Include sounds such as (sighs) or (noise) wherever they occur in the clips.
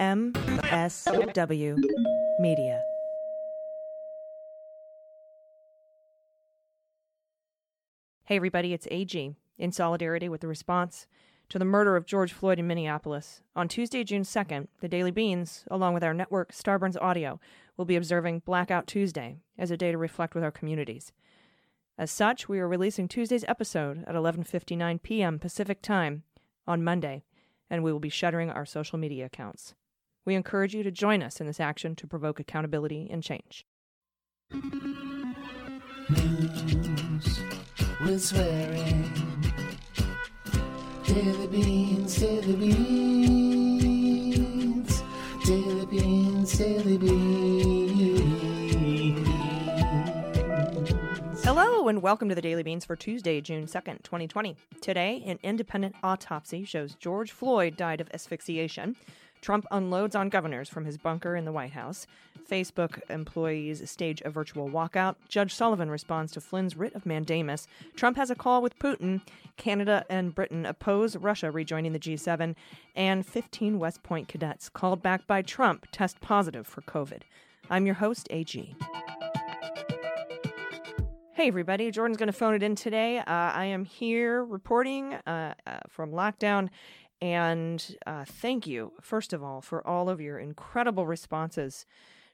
MSW Media. Hey, everybody, it's AG in solidarity with the response to the murder of George Floyd in Minneapolis. On Tuesday, June 2nd, the Daily Beans, along with our network Starburns Audio, will be observing Blackout Tuesday as a day to reflect with our communities. As such, we are releasing Tuesday's episode at 11:59 p.m. Pacific Time on Monday, and we will be shuttering our social media accounts. We encourage you to join us in this action to provoke accountability and change. News with swearing. Daily beans, daily beans, daily beans, daily beans. Hello, and welcome to the Daily Beans for Tuesday, June 2nd, 2020. Today, an independent autopsy shows George Floyd died of asphyxiation. Trump unloads on governors from his bunker in the White House. Facebook employees stage a virtual walkout. Judge Sullivan responds to Flynn's writ of mandamus. Trump has a call with Putin. Canada and Britain oppose Russia rejoining the G7. And 15 West Point cadets called back by Trump test positive for COVID. I'm your host, AG. Hey, everybody. Jordan's going to phone it in today. Uh, I am here reporting uh, uh, from lockdown. And uh, thank you, first of all, for all of your incredible responses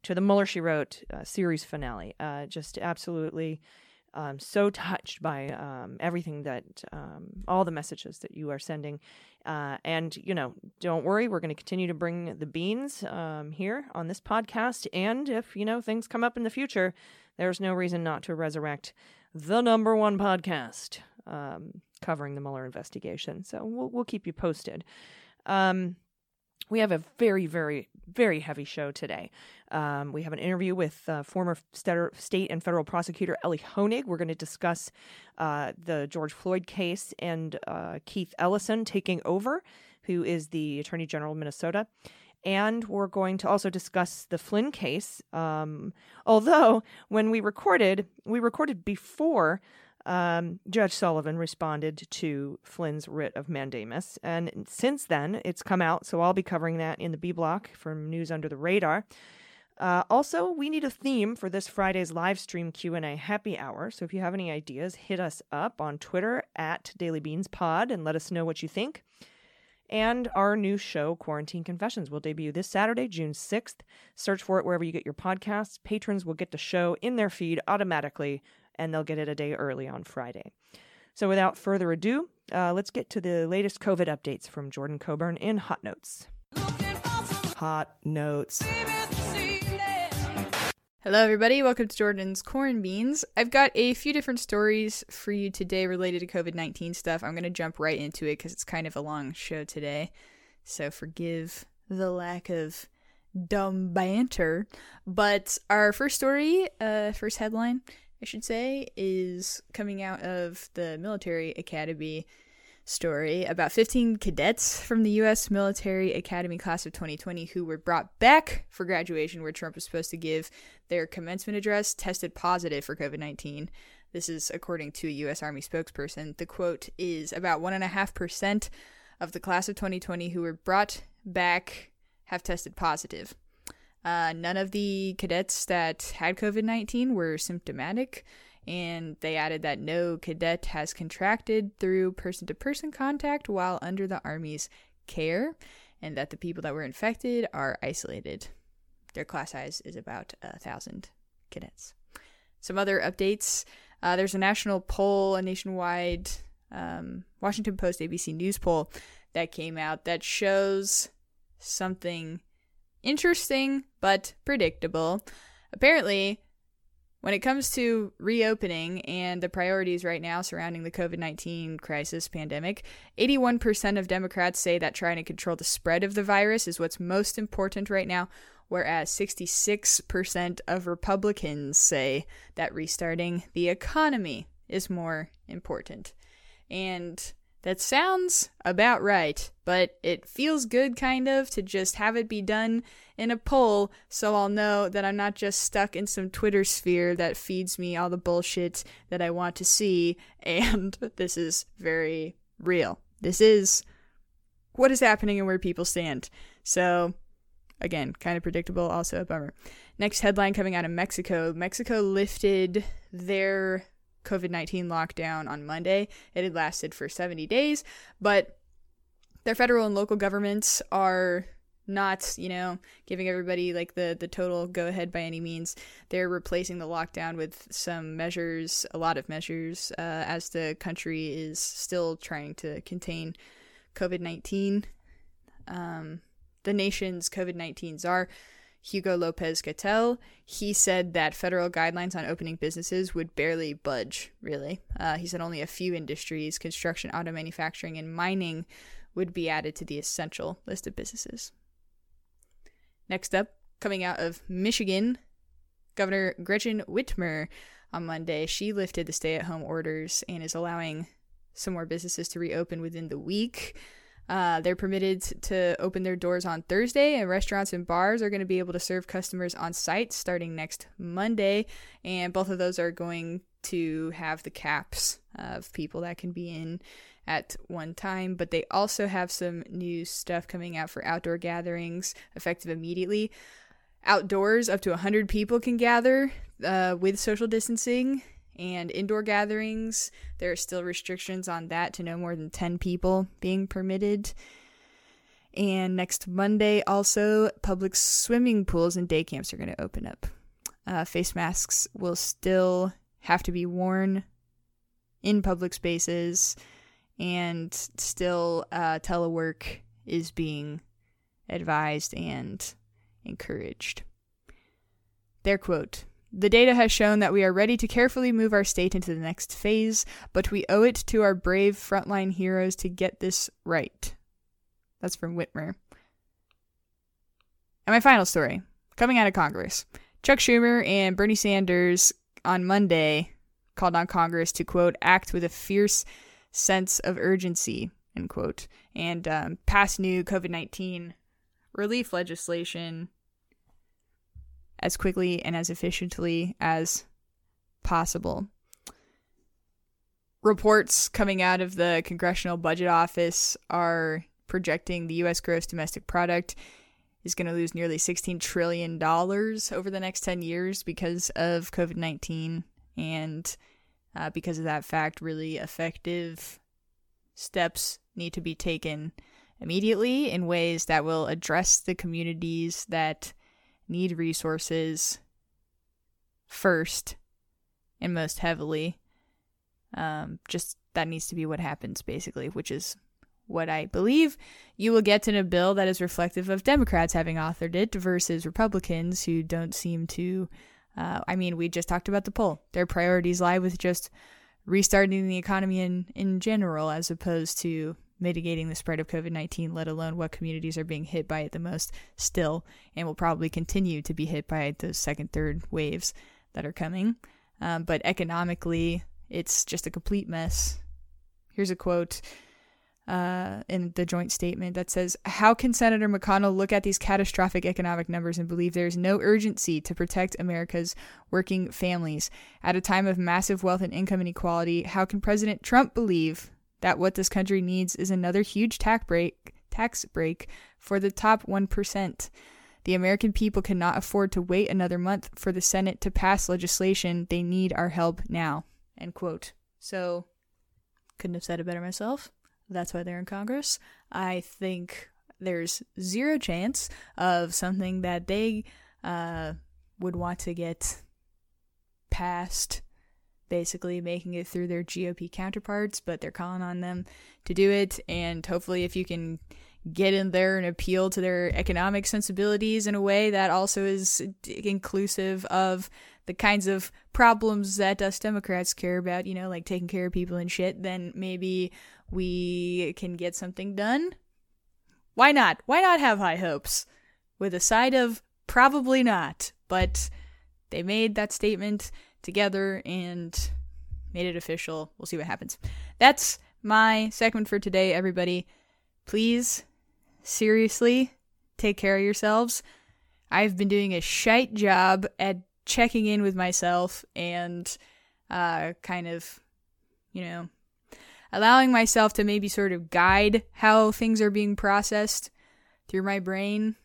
to the Mueller, She Wrote uh, series finale. Uh, just absolutely um, so touched by um, everything that, um, all the messages that you are sending. and, you know, don't worry, we're going to continue to bring the beans um, here on this podcast. And if, you know, things come up in the future, there's no reason not to resurrect the number one podcast um, covering the Mueller investigation. So we'll, we'll keep you posted. Um, we have a very, very, very heavy show today. Um, we have an interview with uh, former state and federal prosecutor Elie Honig. We're going to discuss uh, the George Floyd case and uh, Keith Ellison taking over, who is the Attorney General of Minnesota and we're going to also discuss the Flynn case. Um, although when we recorded, we recorded before um, Judge Sullivan responded to Flynn's writ of mandamus, and since then it's come out. So I'll be covering that in the B block from News Under the Radar. Uh, also, we need a theme for this Friday's live stream Q&A happy hour. So if you have any ideas, hit us up on Twitter at Daily Beans Pod and let us know what you think. And our new show, Quarantine Confessions, will debut this Saturday, June 6th. Search for it wherever you get your podcasts. Patrons will get the show in their feed automatically, and they'll get it a day early on Friday. So without further ado, uh, let's get to the latest COVID updates from Jordan Coburn in Hot Notes. Hot Notes. Hello, everybody. Welcome to Jordan's Corn Beans. I've got a few different stories for you today related to COVID 19 stuff. I'm going to jump right into it because it's kind of a long show today. So forgive the lack of dumb banter. But our first story, uh, first headline, I should say, is coming out of the military academy story about 15 cadets from the U.S. Military Academy class of 2020 who were brought back for graduation, where Trump was supposed to give their commencement address, tested positive for COVID 19. This is according to a U.S. Army spokesperson. The quote is about 1.5% of the class of 2020 who were brought back have tested positive. Uh, none of the cadets that had COVID 19 were symptomatic and they added that no cadet has contracted through person to person contact while under the Army's care, and that the people that were infected are isolated. Their class size is about a thousand cadets. Some other updates uh, there's a national poll, a nationwide um, Washington Post ABC News poll that came out that shows something interesting but predictable. Apparently, when it comes to reopening and the priorities right now surrounding the COVID 19 crisis pandemic, 81% of Democrats say that trying to control the spread of the virus is what's most important right now, whereas 66% of Republicans say that restarting the economy is more important. And that sounds about right, but it feels good kind of to just have it be done in a poll so I'll know that I'm not just stuck in some Twitter sphere that feeds me all the bullshit that I want to see (laughs) and this is very real. This is what is happening and where people stand. So again, kind of predictable, also a bummer. Next headline coming out of Mexico Mexico lifted their COVID 19 lockdown on Monday. It had lasted for 70 days, but their federal and local governments are not, you know, giving everybody like the the total go ahead by any means. They're replacing the lockdown with some measures, a lot of measures, uh, as the country is still trying to contain COVID nineteen. Um, the nation's COVID nineteen czar. Hugo Lopez Gatell, he said that federal guidelines on opening businesses would barely budge, really. Uh, he said only a few industries, construction, auto manufacturing, and mining, would be added to the essential list of businesses. Next up, coming out of Michigan, Governor Gretchen Whitmer on Monday, she lifted the stay at home orders and is allowing some more businesses to reopen within the week. Uh, they're permitted to open their doors on Thursday, and restaurants and bars are going to be able to serve customers on site starting next Monday. And both of those are going to have the caps of people that can be in at one time, but they also have some new stuff coming out for outdoor gatherings effective immediately. Outdoors, up to 100 people can gather uh, with social distancing, and indoor gatherings, there are still restrictions on that to no more than 10 people being permitted. And next Monday, also, public swimming pools and day camps are going to open up. Uh, face masks will still have to be worn in public spaces and still uh, telework is being advised and encouraged. Their quote The data has shown that we are ready to carefully move our state into the next phase, but we owe it to our brave frontline heroes to get this right. That's from Whitmer. And my final story coming out of Congress Chuck Schumer and Bernie Sanders on Monday called on Congress to, quote, act with a fierce sense of urgency, end quote, and um, pass new COVID 19 relief legislation as quickly and as efficiently as possible. Reports coming out of the Congressional Budget Office are projecting the U.S. gross domestic product is going to lose nearly $16 trillion over the next 10 years because of COVID 19 and uh, because of that fact, really effective steps need to be taken immediately in ways that will address the communities that need resources first and most heavily. Um, just that needs to be what happens, basically, which is what I believe you will get in a bill that is reflective of Democrats having authored it versus Republicans who don't seem to uh, I mean, we just talked about the poll. Their priorities lie with just restarting the economy in, in general, as opposed to mitigating the spread of COVID 19, let alone what communities are being hit by it the most still, and will probably continue to be hit by those second, third waves that are coming. Um, but economically, it's just a complete mess. Here's a quote uh, in the joint statement that says, How can Senator McConnell look at these catastrophic economic numbers and believe there is no urgency to protect America's working families? At a time of massive wealth and income inequality, how can President Trump believe that what this country needs is another huge tax break, tax break for the top 1%? The American people cannot afford to wait another month for the Senate to pass legislation. They need our help now. End quote. So, couldn't have said it better myself. That's why they're in Congress. I think there's zero chance of something that they uh, would want to get passed, basically making it through their GOP counterparts, but they're calling on them to do it. And hopefully, if you can get in there and appeal to their economic sensibilities in a way that also is inclusive of the kinds of problems that us Democrats care about, you know, like taking care of people and shit, then maybe we can get something done. Why not? Why not have high hopes? With a side of probably not, but they made that statement together and made it official. We'll see what happens. That's my segment for today, everybody. Please, seriously, take care of yourselves. I've been doing a shite job at checking in with myself and uh, kind of, you know, allowing myself to maybe sort of guide how things are being processed through my brain.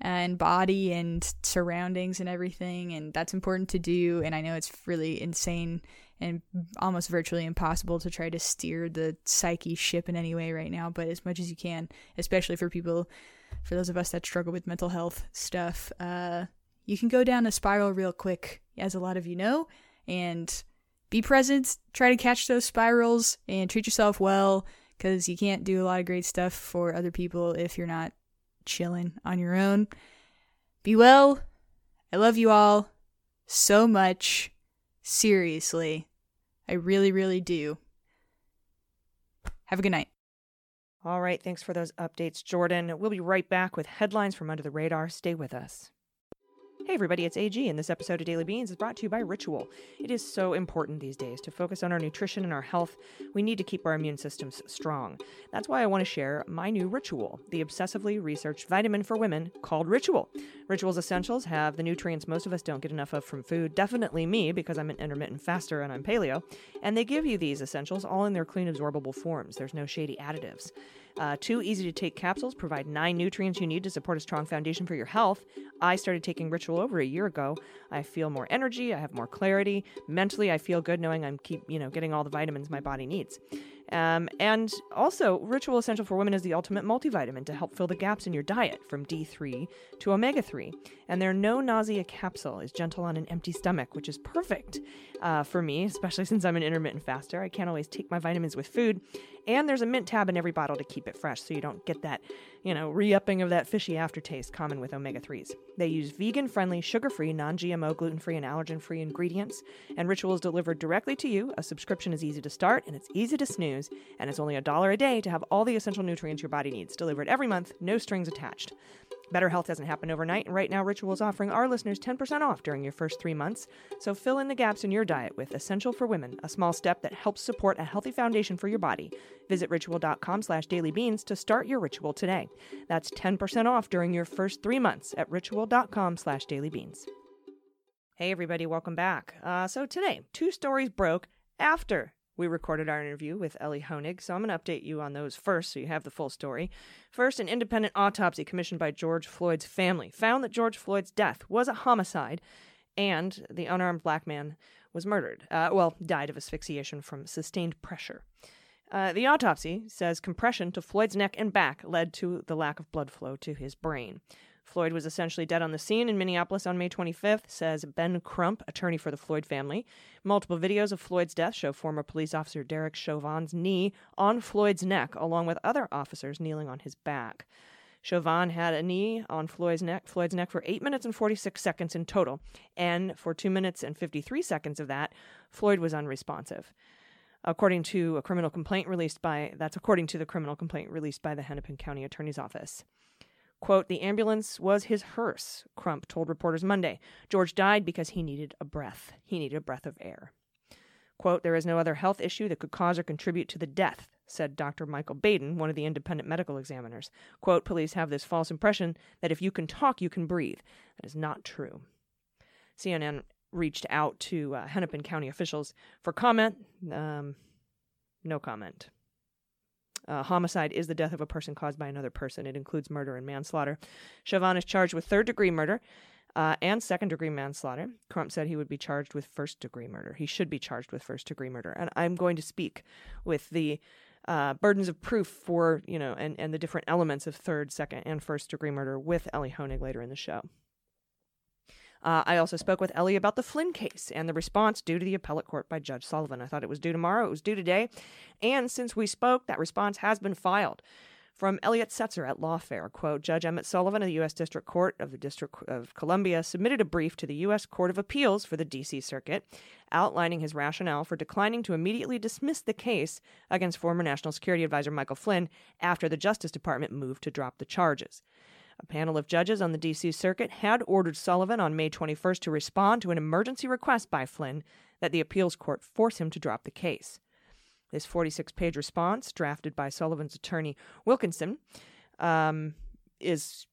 And body and surroundings and everything and that's important to do and I know it's really insane and almost virtually impossible to try to steer the psyche ship in any way right now but as much as you can especially for people for those of us that struggle with mental health stuff uh you can go down a spiral real quick as a lot of you know and be present try to catch those spirals and treat yourself well because you can't do a lot of great stuff for other people if you're not chilling on your own. Be well. I love you all so much. Seriously. I really, really do. Have a good night. All right, thanks for those updates, Jordan. We'll be right back with headlines from Under the Radar. Stay with us. Hey everybody, it's AG, and this episode of Daily Beans is brought to you by Ritual. It is so important these days to focus on our nutrition and our health. We need to keep our immune systems strong. That's why I want to share my new Ritual, the obsessively researched vitamin for women called Ritual. Ritual's essentials have the nutrients most of us don't get enough of from food, definitely me because I'm an intermittent faster and I'm paleo, and they give you these essentials all in their clean absorbable forms. There's no shady additives. Uh, two easy to take capsules provide nine nutrients you need to support a strong foundation for your health. I started taking Ritual over a year ago. I feel more energy. I have more clarity. Mentally, I feel good knowing I'm keep you know getting all the vitamins my body needs. Um, and also, Ritual Essential for Women is the ultimate multivitamin to help fill the gaps in your diet from D3 to omega 3. And their no nausea capsule is gentle on an empty stomach, which is perfect uh, for me, especially (laughs) since I'm an intermittent faster. I can't always take my vitamins with food. And there's a mint tab in every bottle to keep it fresh so you don't get that, you know, re upping of that fishy aftertaste common with omega 3s. They use vegan friendly, sugar free, non GMO, gluten free, and allergen free ingredients. And Ritual is delivered directly to you. A subscription is easy to start and it's easy to snooze. And it's only a dollar a day to have all the essential nutrients your body needs delivered every month, no strings attached. Better health doesn't happen overnight, and right now Ritual is offering our listeners 10% off during your first three months. So fill in the gaps in your diet with Essential for Women, a small step that helps support a healthy foundation for your body. Visit ritual.com slash dailybeans to start your ritual today. That's 10% off during your first three months at ritual.com slash dailybeans. Hey everybody, welcome back. Uh, so today, two stories broke after we recorded our interview with Elie Honig, so I'm going to update you on those first so you have the full story. First, an independent autopsy commissioned by George Floyd's family found that George Floyd's death was a homicide and the unarmed black man was murdered. Uh, well, died of asphyxiation from sustained pressure. Uh, the autopsy says compression to Floyd's neck and back led to the lack of blood flow to his brain. Floyd was essentially dead on the scene in Minneapolis on May 25th, says Ben Crump, attorney for the Floyd family. Multiple videos of Floyd's death show former police officer Derek Chauvin's knee on Floyd's neck, along with other officers kneeling on his back. Chauvin had a knee on Floyd's neck, Floyd's neck for 8 minutes and 46 seconds in total, and for 2 minutes and 53 seconds of that, Floyd was unresponsive. According to a criminal complaint released by that's according to the criminal complaint released by the Hennepin County Attorney's Office. Quote, the ambulance was his hearse, Crump told reporters Monday. George died because he needed a breath. He needed a breath of air. Quote, there is no other health issue that could cause or contribute to the death, said Dr. Michael Baden, one of the independent medical examiners. Quote, police have this false impression that if you can talk, you can breathe. That is not true. CNN reached out to uh, Hennepin County officials for comment. Um, no comment. Uh, homicide is the death of a person caused by another person. It includes murder and manslaughter. Chauvin is charged with third degree murder uh, and second degree manslaughter. Crump said he would be charged with first degree murder. He should be charged with first degree murder. And I'm going to speak with the uh, burdens of proof for, you know, and, and the different elements of third, second, and first degree murder with Elie Honig later in the show. Uh, I also spoke with Elie about the Flynn case and the response due to the appellate court by Judge Sullivan. I thought it was due tomorrow. It was due today. And since we spoke, that response has been filed. From Elliot Setzer at Lawfare, quote, Judge Emmett Sullivan of the U.S. District Court of the District of Columbia submitted a brief to the U.S. Court of Appeals for the D.C. Circuit outlining his rationale for declining to immediately dismiss the case against former National Security Advisor Michael Flynn after the Justice Department moved to drop the charges. A panel of judges on the D.C. Circuit had ordered Sullivan on May 21st to respond to an emergency request by Flynn that the appeals court force him to drop the case. This 46 page response, drafted by Sullivan's attorney Wilkinson, um, is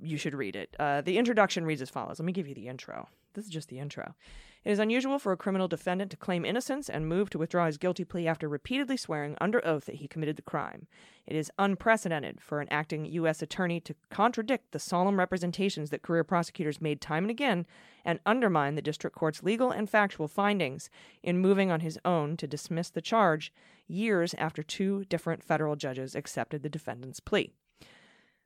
you should read it. Uh, the introduction reads as follows. Let me give you the intro. This is just the intro. It is unusual for a criminal defendant to claim innocence and move to withdraw his guilty plea after repeatedly swearing under oath that he committed the crime. It is unprecedented for an acting U.S. attorney to contradict the solemn representations that career prosecutors made time and again and undermine the district court's legal and factual findings in moving on his own to dismiss the charge years after two different federal judges accepted the defendant's plea.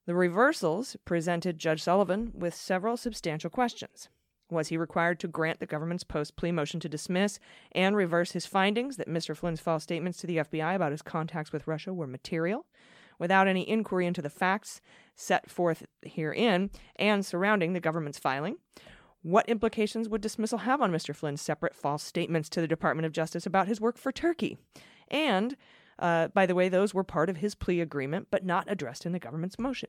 The reversals presented Judge Sullivan with several substantial questions. Was he required to grant the government's post plea motion to dismiss and reverse his findings that Mr. Flynn's false statements to the FBI about his contacts with Russia were material, without any inquiry into the facts set forth herein and surrounding the government's filing? What implications would dismissal have on Mr. Flynn's separate false statements to the Department of Justice about his work for Turkey? And, uh, by the way, those were part of his plea agreement but not addressed in the government's motion.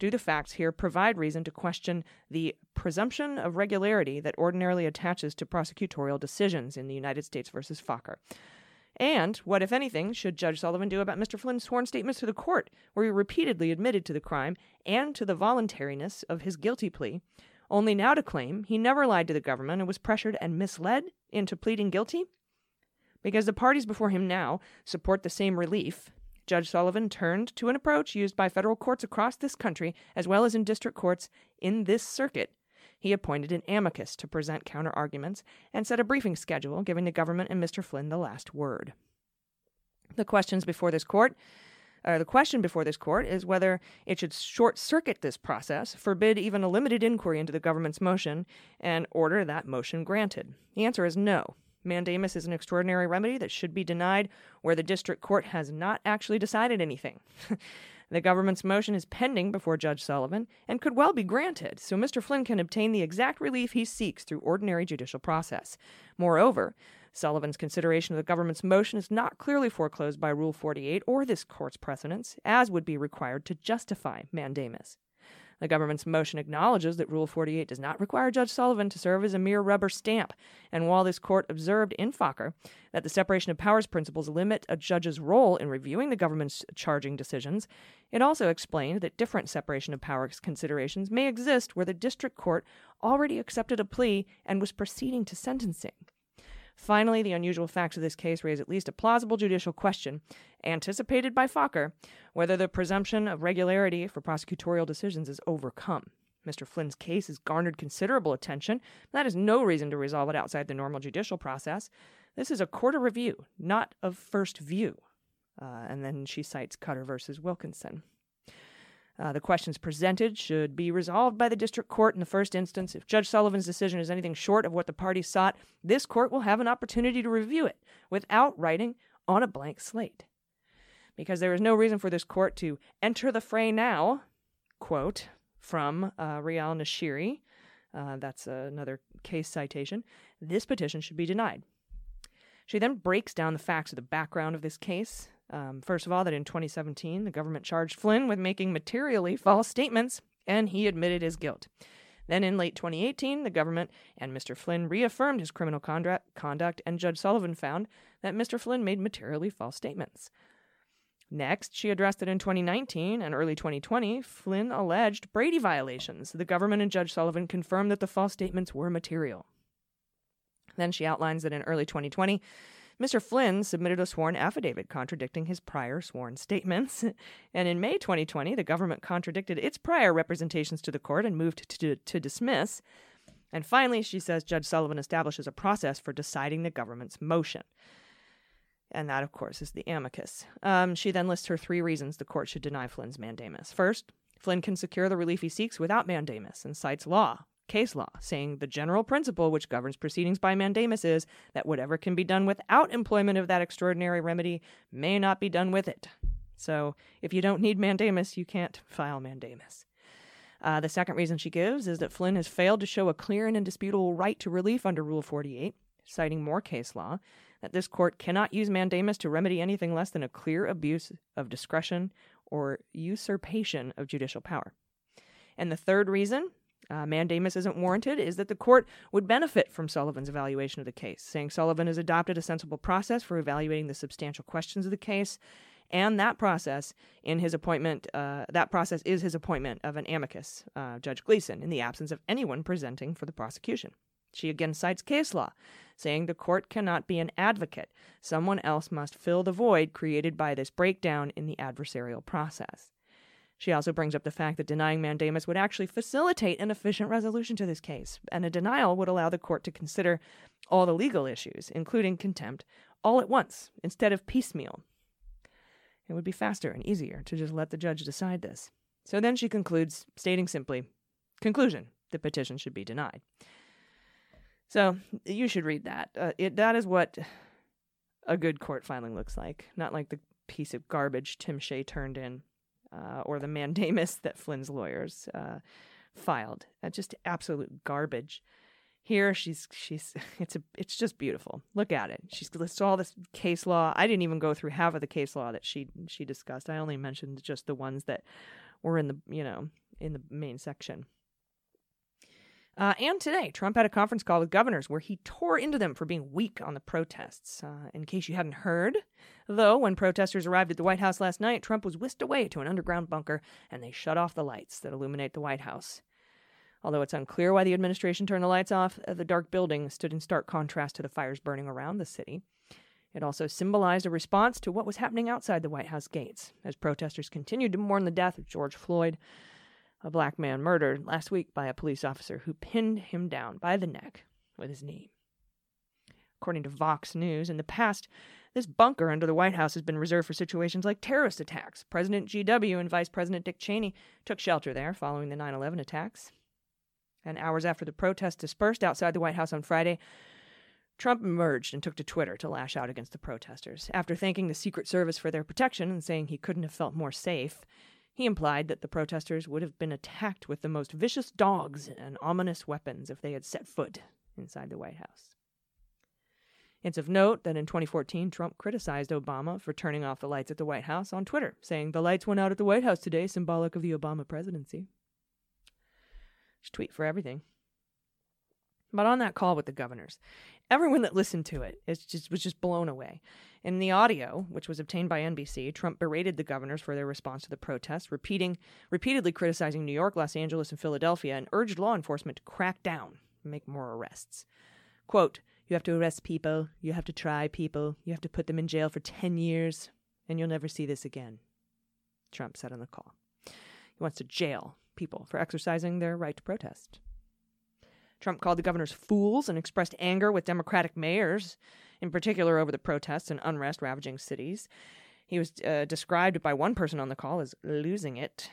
Do the facts here provide reason to question the presumption of regularity that ordinarily attaches to prosecutorial decisions in the United States versus Fokker? And what, if anything, should Judge Sullivan do about Mr. Flynn's sworn statements to the court, where he repeatedly admitted to the crime and to the voluntariness of his guilty plea, only now to claim he never lied to the government and was pressured and misled into pleading guilty? Because the parties before him now support the same relief, Judge Sullivan turned to an approach used by federal courts across this country, as well as in district courts in this circuit. He appointed an amicus to present counter arguments and set a briefing schedule, giving the government and Mr. Flynn the last word. The questions before this court uh, the question before this court is whether it should short circuit this process, forbid even a limited inquiry into the government's motion, and order that motion granted. The answer is no. Mandamus is an extraordinary remedy that should be denied where the district court has not actually decided anything. (laughs) the government's motion is pending before Judge Sullivan and could well be granted, so Mr. Flynn can obtain the exact relief he seeks through ordinary judicial process. Moreover, Sullivan's consideration of the government's motion is not clearly foreclosed by Rule 48 or this court's precedents, as would be required to justify mandamus. The government's motion acknowledges that Rule 48 does not require Judge Sullivan to serve as a mere rubber stamp, and while this court observed in Fokker that the separation of powers principles limit a judge's role in reviewing the government's charging decisions, it also explained that different separation of powers considerations may exist where the district court already accepted a plea and was proceeding to sentencing. Finally, the unusual facts of this case raise at least a plausible judicial question, anticipated by Fokker, whether the presumption of regularity for prosecutorial decisions is overcome. Mr. Flynn's case has garnered considerable attention. That is no reason to resolve it outside the normal judicial process. This is a court of review, not of first view. Uh, and then she cites Cutter versus Wilkinson. Uh, the questions presented should be resolved by the district court in the first instance. If Judge Sullivan's decision is anything short of what the parties sought, this court will have an opportunity to review it without writing on a blank slate. Because there is no reason for this court to enter the fray now, quote from uh, Rial Nashiri, uh, that's another case citation, this petition should be denied. She then breaks down the facts of the background of this case, um, first of all, that in 2017, the government charged Flynn with making materially false statements, and he admitted his guilt. Then in late 2018, the government and Mr. Flynn reaffirmed his criminal conduct, conduct, and Judge Sullivan found that Mr. Flynn made materially false statements. Next, she addressed that in 2019 and early 2020, Flynn alleged Brady violations. The government and Judge Sullivan confirmed that the false statements were material. Then she outlines that in early 2020, Mr. Flynn submitted a sworn affidavit contradicting his prior sworn statements. (laughs) And in May 2020, the government contradicted its prior representations to the court and moved to, to dismiss. And finally, she says Judge Sullivan establishes a process for deciding the government's motion. And that, of course, is the amicus. Um, she then lists her three reasons the court should deny Flynn's mandamus. First, Flynn can secure the relief he seeks without mandamus and cites law, case law, saying the general principle which governs proceedings by mandamus is that whatever can be done without employment of that extraordinary remedy may not be done with it. So if you don't need mandamus, you can't file mandamus. Uh, the second reason she gives is that Flynn has failed to show a clear and indisputable right to relief under Rule 48, citing more case law, that this court cannot use mandamus to remedy anything less than a clear abuse of discretion or usurpation of judicial power. And the third reason uh, mandamus isn't warranted is that the court would benefit from Sullivan's evaluation of the case, saying Sullivan has adopted a sensible process for evaluating the substantial questions of the case And that process in his appointment, uh, that process is his appointment of an amicus, uh, Judge Gleeson, in the absence of anyone presenting for the prosecution. She again cites case law, saying the court cannot be an advocate. Someone else must fill the void created by this breakdown in the adversarial process. She also brings up the fact that denying mandamus would actually facilitate an efficient resolution to this case, and a denial would allow the court to consider all the legal issues, including contempt, all at once instead of piecemeal. It would be faster and easier to just let the judge decide this. So then she concludes, stating simply, Conclusion the petition should be denied. So you should read that. Uh, it, that is what a good court filing looks like, not like the piece of garbage Tim Shea turned in uh, or the mandamus that Flynn's lawyers uh, filed. Uh, just absolute garbage. Here she's she's (laughs) it's a it's just beautiful. Look at it. She's lists all this case law. I didn't even go through half of the case law that she she discussed. I only mentioned just the ones that were in the you know in the main section. Uh, and today, Trump had a conference call with governors where he tore into them for being weak on the protests. Uh, in case you hadn't heard, though, when protesters arrived at the White House last night, Trump was whisked away to an underground bunker and they shut off the lights that illuminate the White House. Although it's unclear why the administration turned the lights off, the dark building stood in stark contrast to the fires burning around the city. It also symbolized a response to what was happening outside the White House gates as protesters continued to mourn the death of George Floyd a black man murdered last week by a police officer who pinned him down by the neck with his knee. According to Vox News, in the past, this bunker under the White House has been reserved for situations like terrorist attacks. President G.W. and Vice President Dick Cheney took shelter there following the 9 11 attacks. And hours after the protests dispersed outside the White House on Friday, Trump emerged and took to Twitter to lash out against the protesters. After thanking the Secret Service for their protection and saying he couldn't have felt more safe, he implied that the protesters would have been attacked with the most vicious dogs and ominous weapons if they had set foot inside the White House. It's of note that in 2014, Trump criticized Obama for turning off the lights at the White House on Twitter, saying, The lights went out at the White House today, symbolic of the Obama presidency. Just tweet for everything. But on that call with the governors, everyone that listened to it is just, was just blown away. In the audio, which was obtained by NBC, Trump berated the governors for their response to the protests, repeating, repeatedly criticizing New York, Los Angeles, and Philadelphia, and urged law enforcement to crack down and make more arrests. Quote, You have to arrest people, you have to try people, you have to put them in jail for 10 years, and you'll never see this again, Trump said on the call. He wants to jail people for exercising their right to protest. Trump called the governors fools and expressed anger with Democratic mayors, in particular over the protests and unrest ravaging cities. He was uh, described by one person on the call as losing it.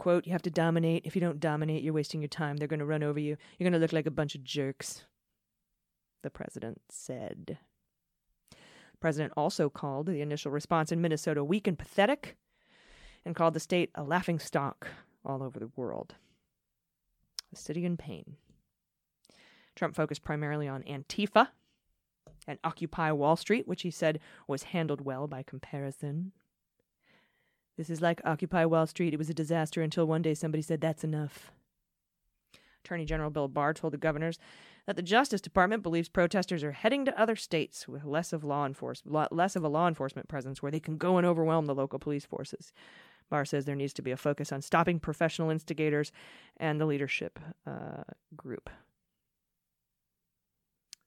Quote, You have to dominate. If you don't dominate, you're wasting your time. They're going to run over you. You're going to look like a bunch of jerks, the president said. The president also called the initial response in Minnesota weak and pathetic and called the state a laughing stock all over the world. A city in pain. Trump focused primarily on Antifa and Occupy Wall Street, which he said was handled well by comparison. This is like Occupy Wall Street. It was a disaster until one day somebody said, That's enough. Attorney General Bill Barr told the governors that the Justice Department believes protesters are heading to other states with less of law enforcement, less of a law enforcement presence, where they can go and overwhelm the local police forces. Barr says there needs to be a focus on stopping professional instigators and the leadership uh, group.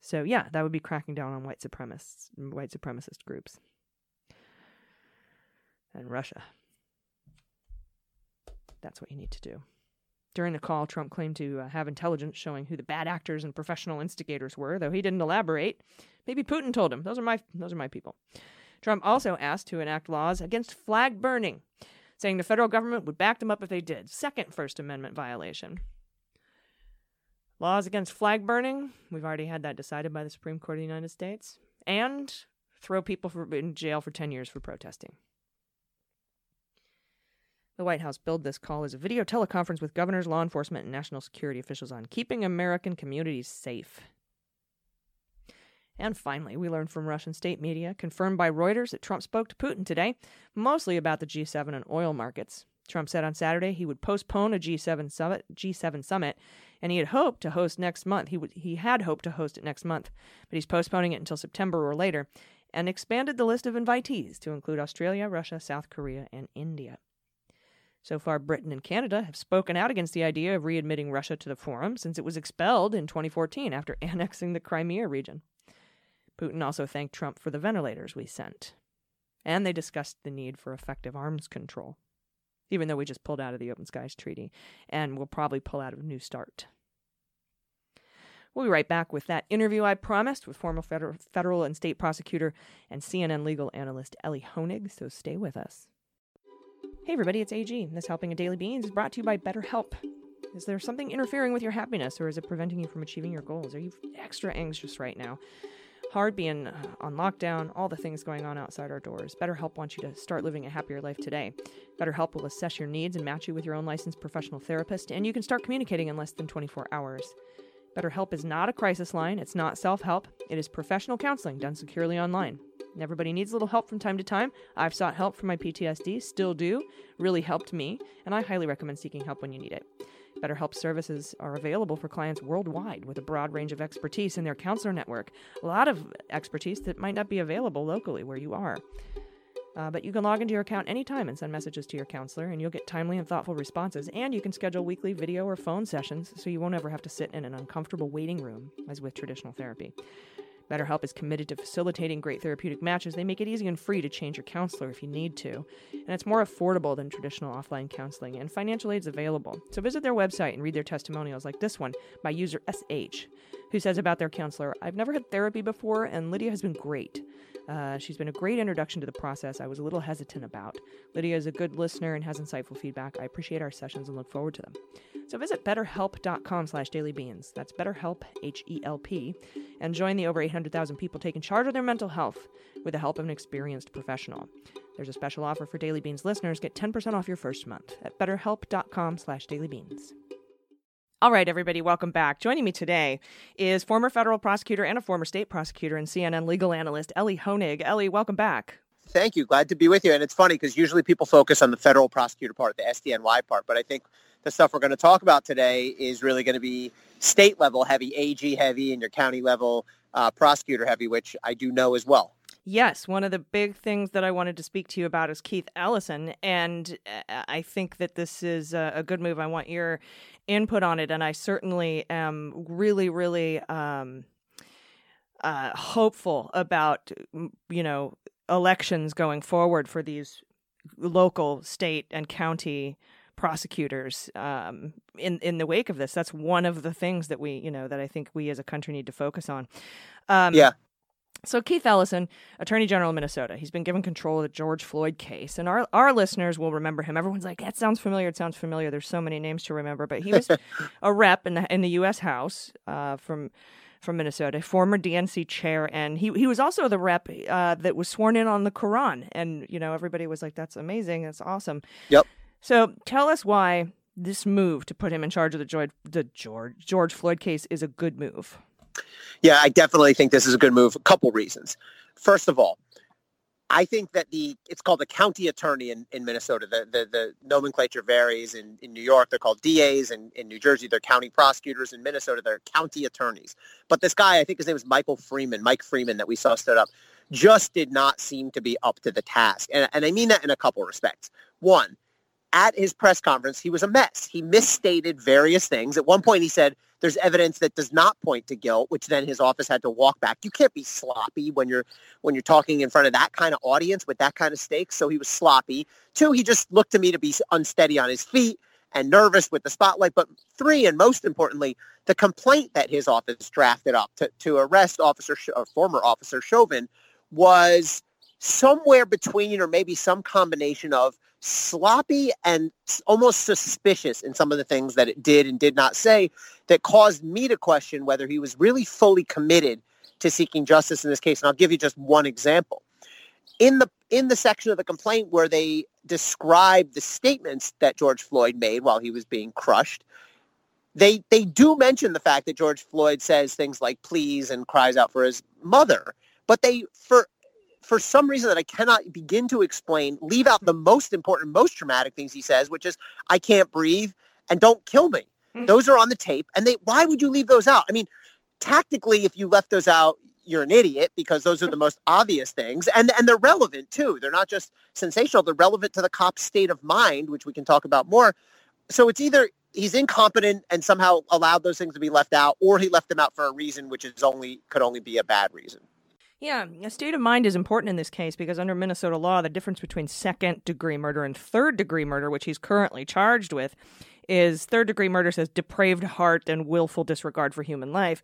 So yeah, that would be cracking down on white supremacists, white supremacist groups, and Russia. That's what you need to do. During the call, Trump claimed to uh, have intelligence showing who the bad actors and professional instigators were, though he didn't elaborate. Maybe Putin told him. Those are my those are my people. Trump also asked to enact laws against flag burning, saying the federal government would back them up if they did. Second First Amendment violation. Laws against flag burning, we've already had that decided by the Supreme Court of the United States, and throw people for, in jail for 10 years for protesting. The White House billed this call as a video teleconference with governors, law enforcement, and national security officials on keeping American communities safe. And finally, we learned from Russian state media, confirmed by Reuters, that Trump spoke to Putin today, mostly about the G7 and oil markets. Trump said on Saturday he would postpone a G7 summit, G7 summit, and he had hoped to host next month. He would, he had hoped to host it next month, but he's postponing it until September or later. and expanded the list of invitees to include Australia, Russia, South Korea, and India. So far, Britain and Canada have spoken out against the idea of readmitting Russia to the forum since it was expelled in 2014 after (laughs) annexing the Crimea region. Putin also thanked Trump for the ventilators we sent. And they discussed the need for effective arms control, even though we just pulled out of the Open Skies Treaty and will probably pull out of New START. We'll be right back with that interview I promised with former federal, and state prosecutor and CNN legal analyst Elie Honig, so stay with us. Hey everybody, it's AG. This Helping a Daily Beans is brought to you by BetterHelp. Is there something interfering with your happiness or is it preventing you from achieving your goals? Are you extra anxious right now? Hard being uh, on lockdown, all the things going on outside our doors. BetterHelp wants you to start living a happier life today. BetterHelp will assess your needs and match you with your own licensed professional therapist, and you can start communicating in less than 24 hours. BetterHelp is not a crisis line, it's not self help, it is professional counseling done securely online. Everybody needs a little help from time to time. I've sought help for my PTSD, still do, really helped me, and I highly recommend seeking help when you need it. BetterHelp services are available for clients worldwide with a broad range of expertise in their counselor network. A lot of expertise that might not be available locally where you are. Uh, but you can log into your account anytime and send messages to your counselor, and you'll get timely and thoughtful responses. And you can schedule weekly video or phone sessions so you won't ever have to sit in an uncomfortable waiting room as with traditional therapy. BetterHelp is committed to facilitating great therapeutic matches. They make it easy and free to change your counselor if you need to. And it's more affordable than traditional offline counseling, and financial aid is available. So visit their website and read their testimonials like this one by user SH, who says about their counselor I've never had therapy before, and Lydia has been great. Uh, she's been a great introduction to the process I was a little hesitant about. Lydia is a good listener and has insightful feedback. I appreciate our sessions and look forward to them. So visit betterhelp.com slash dailybeans. That's betterhelp, H-E-L-P, and join the over 800,000 people taking charge of their mental health with the help of an experienced professional. There's a special offer for Daily Beans listeners. Get 10% off your first month at betterhelp.com slash dailybeans. All right, everybody, welcome back. Joining me today is former federal prosecutor and a former state prosecutor and CNN legal analyst, Elie Honig. Elie, welcome back. Thank you. Glad to be with you. And it's funny because usually people focus on the federal prosecutor part, the SDNY part, but I think the stuff we're going to talk about today is really going to be state level heavy, AG heavy, and your county level uh, prosecutor heavy, which I do know as well. Yes, one of the big things that I wanted to speak to you about is Keith Ellison, and uh, I think that this is a, a good move. I want your input on it, and I certainly am really, really um, uh, hopeful about you know elections going forward for these local, state, and county prosecutors um, in in the wake of this. That's one of the things that we you know that I think we as a country need to focus on. Um, Yeah. So Keith Ellison, Attorney General of Minnesota, he's been given control of the George Floyd case, and our our listeners will remember him. Everyone's like, "That sounds familiar. It sounds familiar." There's so many names to remember, but he was (laughs) a rep in the in the U.S. House uh, from from Minnesota, former DNC chair, and he he was also the rep uh, that was sworn in on the Quran, and you know everybody was like, "That's amazing. That's awesome." Yep. So tell us why this move to put him in charge of the George the George George Floyd case is a good move. Yeah, I definitely think this is a good move. A couple reasons. First of all, I think that the it's called the county attorney in, in Minnesota. The, the the nomenclature varies. In, in New York, they're called DAs, and in New Jersey, they're county prosecutors. In Minnesota, they're county attorneys. But this guy, I think his name is Michael Freeman, Mike Freeman, that we saw stood up, just did not seem to be up to the task. And, and I mean that in a couple respects. One, at his press conference, he was a mess. He misstated various things. At one point, he said, there's evidence that does not point to guilt, which then his office had to walk back. You can't be sloppy when you're when you're talking in front of that kind of audience with that kind of stakes. So he was sloppy. Two, he just looked to me to be unsteady on his feet and nervous with the spotlight. But three, and most importantly, the complaint that his office drafted up to, to arrest officer or former officer Chauvin was somewhere between or maybe some combination of sloppy and almost suspicious in some of the things that it did and did not say that caused me to question whether he was really fully committed to seeking justice in this case. And I'll give you just one example. In the in the section of the complaint where they describe the statements that George Floyd made while he was being crushed, they they do mention the fact that George Floyd says things like please and cries out for his mother. But they for for some reason that I cannot begin to explain, leave out the most important, most traumatic things he says, which is I can't breathe and don't kill me. Mm. Those are on the tape. And they why would you leave those out? I mean, tactically, if you left those out, you're an idiot because those are the most obvious things and and they're relevant too they're not just sensational they're relevant to the cop's state of mind which we can talk about more so it's either he's incompetent and somehow allowed those things to be left out or he left them out for a reason which is only could only be a bad reason Yeah, a state of mind is important in this case because under Minnesota law, the difference between second degree murder and third degree murder, which he's currently charged with, is third degree murder says depraved heart and willful disregard for human life,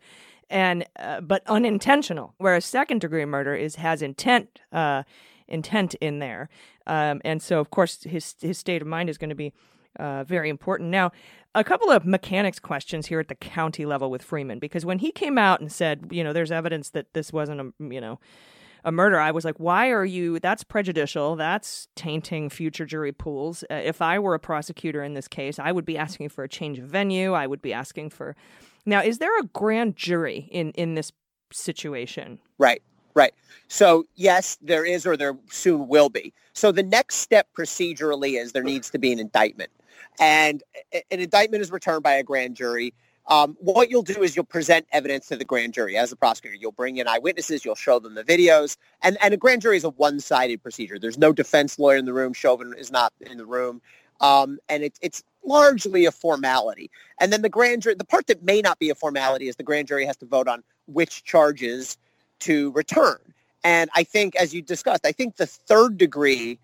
and uh, but unintentional, whereas second degree murder is has intent uh, intent in there, um, and so of course his his state of mind is going to be uh, very important. Now, a couple of mechanics questions here at the county level with Freeman, because when he came out and said, you know, there's evidence that this wasn't a, you know, a murder, I was like, why are you? That's prejudicial. That's tainting future jury pools. Uh, if I were a prosecutor in this case, I would be asking for a change of venue. I would be asking for. Now, is there a grand jury in in this situation? Right, right. So yes, there is, or there soon will be. So the next step procedurally is there needs to be an indictment, and an indictment is returned by a grand jury. Um, what you'll do is you'll present evidence to the grand jury as a prosecutor. You'll bring in eyewitnesses. You'll show them the videos, and and a grand jury is a one-sided procedure. There's no defense lawyer in the room. Chauvin is not in the room, um, and it's it's largely a formality. And then the grand jury, the part that may not be a formality is the grand jury has to vote on which charges to return. And I think, as you discussed, I think the third degree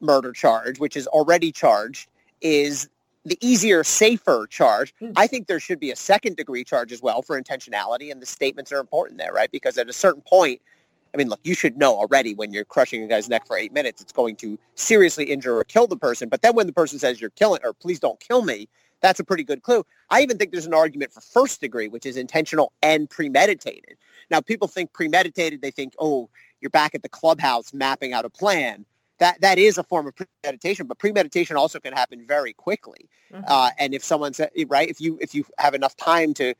murder charge, which is already charged, is the easier, safer charge. Hmm. I think there should be a second degree charge as well for intentionality, and the statements are important there, right? Because at a certain point, I mean, look, you should know already when you're crushing a guy's neck for eight minutes, it's going to seriously injure or kill the person. But then when the person says you're killing or please don't kill me, that's a pretty good clue. I even think there's an argument for first degree, which is intentional and premeditated. Now, people think premeditated, they think, oh, you're back at the clubhouse mapping out a plan. That that is a form of premeditation, but premeditation also can happen very quickly. Mhm. Uh, and if someone's right, if you if you have enough time to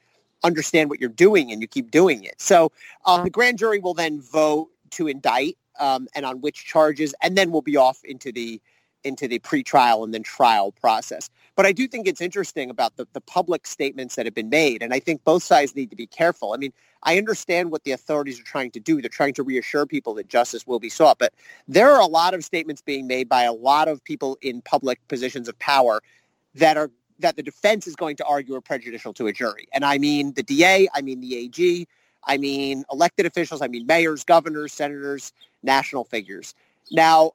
understand what you're doing and you keep doing it, so um, the grand jury will then vote to indict um, and on which charges, and then we'll be off into the into the pretrial and then trial process. But I do think it's interesting about the, the public statements that have been made, and I think both sides need to be careful. I mean, I understand what the authorities are trying to do. They're trying to reassure people that justice will be sought, but there are a lot of statements being made by a lot of people in public positions of power that are that the defense is going to argue are prejudicial to a jury. And I mean the DA, I mean the AG, I mean elected officials, I mean mayors, governors, senators, national figures. Now,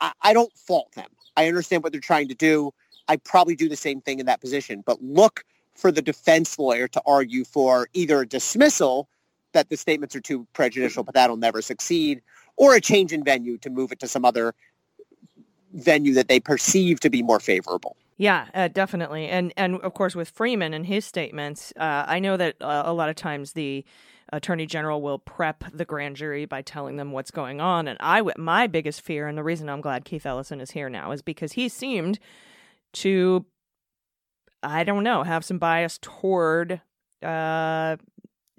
I, I don't fault them. I understand what they're trying to do. I probably do the same thing in that position. But look for the defense lawyer to argue for either a dismissal that the statements are too prejudicial, but that'll never succeed, or a change in venue to move it to some other venue that they perceive to be more favorable. Yeah, uh, definitely, and and of course with Freeman and his statements, uh, I know that uh, a lot of times the attorney general will prep the grand jury by telling them what's going on, and I, my biggest fear, and the reason I'm glad Keith Ellison is here now, is because he seemed to, I don't know, have some bias toward uh,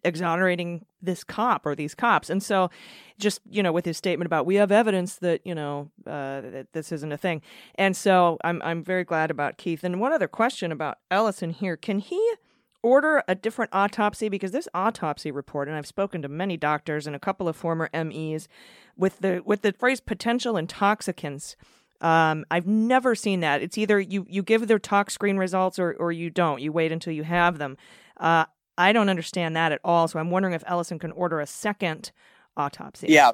exonerating this cop or these cops, and so just you know with his statement about we have evidence that you know uh, that this isn't a thing. And so i'm i'm very glad about keith. And one other question about ellison here. Can he order a different autopsy because this autopsy report and i've spoken to many doctors and a couple of former mes with the with the phrase potential intoxicants um, I've never seen that. It's either you, you give their tox screen results or, or you don't. You wait until you have them. Uh, I don't understand that at all. So I'm wondering if Ellison can order a second autopsy. Yeah.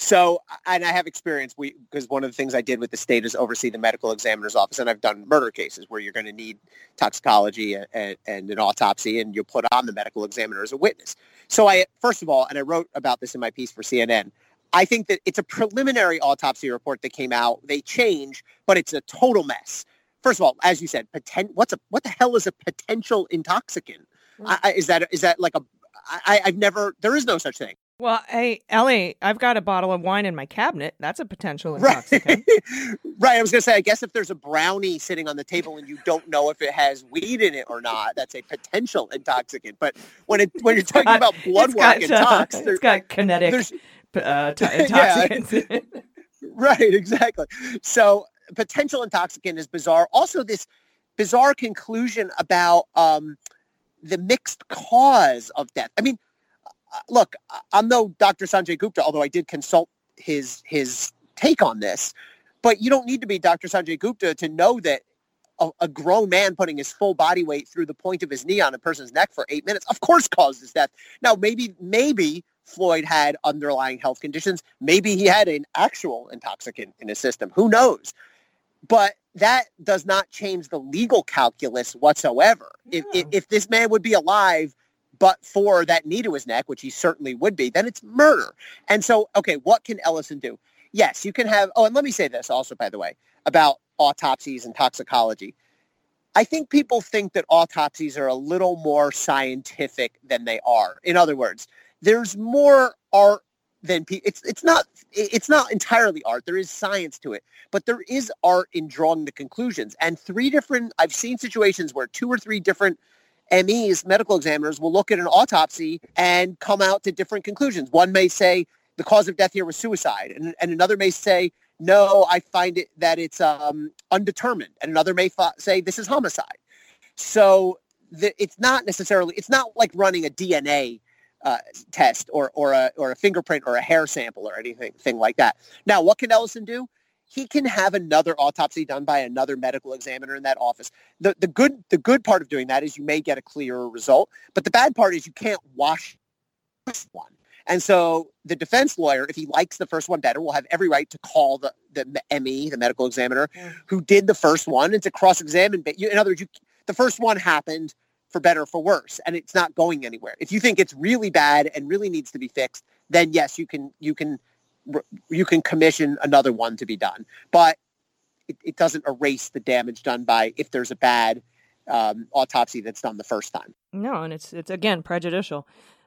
So, and I have experience we because one of the things I did with the state is oversee the medical examiner's office, and I've done murder cases where you're going to need toxicology and, and, an autopsy, and you'll put on the medical examiner as a witness. So, I first of all, and I wrote about this in my piece for CNN. I think that it's a preliminary autopsy report that came out. They change, but it's a total mess. First of all, as you said, poten- what's a what the hell is a potential intoxicant? Hmm. I, I, is that is that like a I, I've never. There is no such thing. Well, hey, Elie, I've got a bottle of wine in my cabinet. That's a potential intoxicant. (laughs) right. I was going to say, I guess if there's a brownie sitting on the table and you don't know if it has weed in it or not, that's a potential intoxicant. But when it when you're talking got- about blood It's work and uh, tox, it's there- got kinetic there's uh, (laughs) Yeah. intoxicants. in it. (laughs) right, exactly. So potential intoxicant is bizarre. Also, this bizarre conclusion about um, the mixed cause of death. I mean, uh, Uh, look, I- I'm no Dr. Sanjay Gupta, although I did consult his his take on this. But you don't need to be Dr. Sanjay Gupta to know that a, a grown man putting his full body weight through the point of his knee on a person's neck for eight minutes, of course, causes death. Now, maybe maybe Floyd had underlying health conditions. Maybe he had an actual intoxicant in his system. Who knows? But that does not change the legal calculus whatsoever. If, if, if this man would be alive, but for that knee to his neck, which he certainly would be, then it's murder. And so, okay, what can Ellison do? Yes, you can have. Oh, and let me say this also, by the way, about autopsies and toxicology. I think people think that autopsies are a little more scientific than they are. In other words, there's more art than pe- it's it's not it's not entirely art. There is science to it, but there is art in drawing the conclusions. And three different I've seen situations where two or three different MEs, medical examiners, will look at an autopsy and come out to different conclusions. One may say the cause of death here was suicide, and, and another may say no, I find it that it's um, undetermined, and another may fa- say this is homicide. So the, it's not necessarily it's not like running a DNA uh, test or or a or a fingerprint or a hair sample or anything thing like that. Now, what can Ellison do? He can have another autopsy done by another medical examiner in that office. The the good the good part of doing that is you may get a clearer result, but the bad part is you can't wash this one. And so the defense lawyer, if he likes the first one better, will have every right to call the the ME, the medical examiner, mm. who did the first one, and to cross-examine. But you, in other words, you, the first one happened for better or for worse, and it's not going anywhere. If you think it's really bad and really needs to be fixed, then yes, you can you can you can commission another one to be done. But it, it doesn't erase the damage done by if there's a bad um, autopsy that's done the first time. No, and it's it's again prejudicial.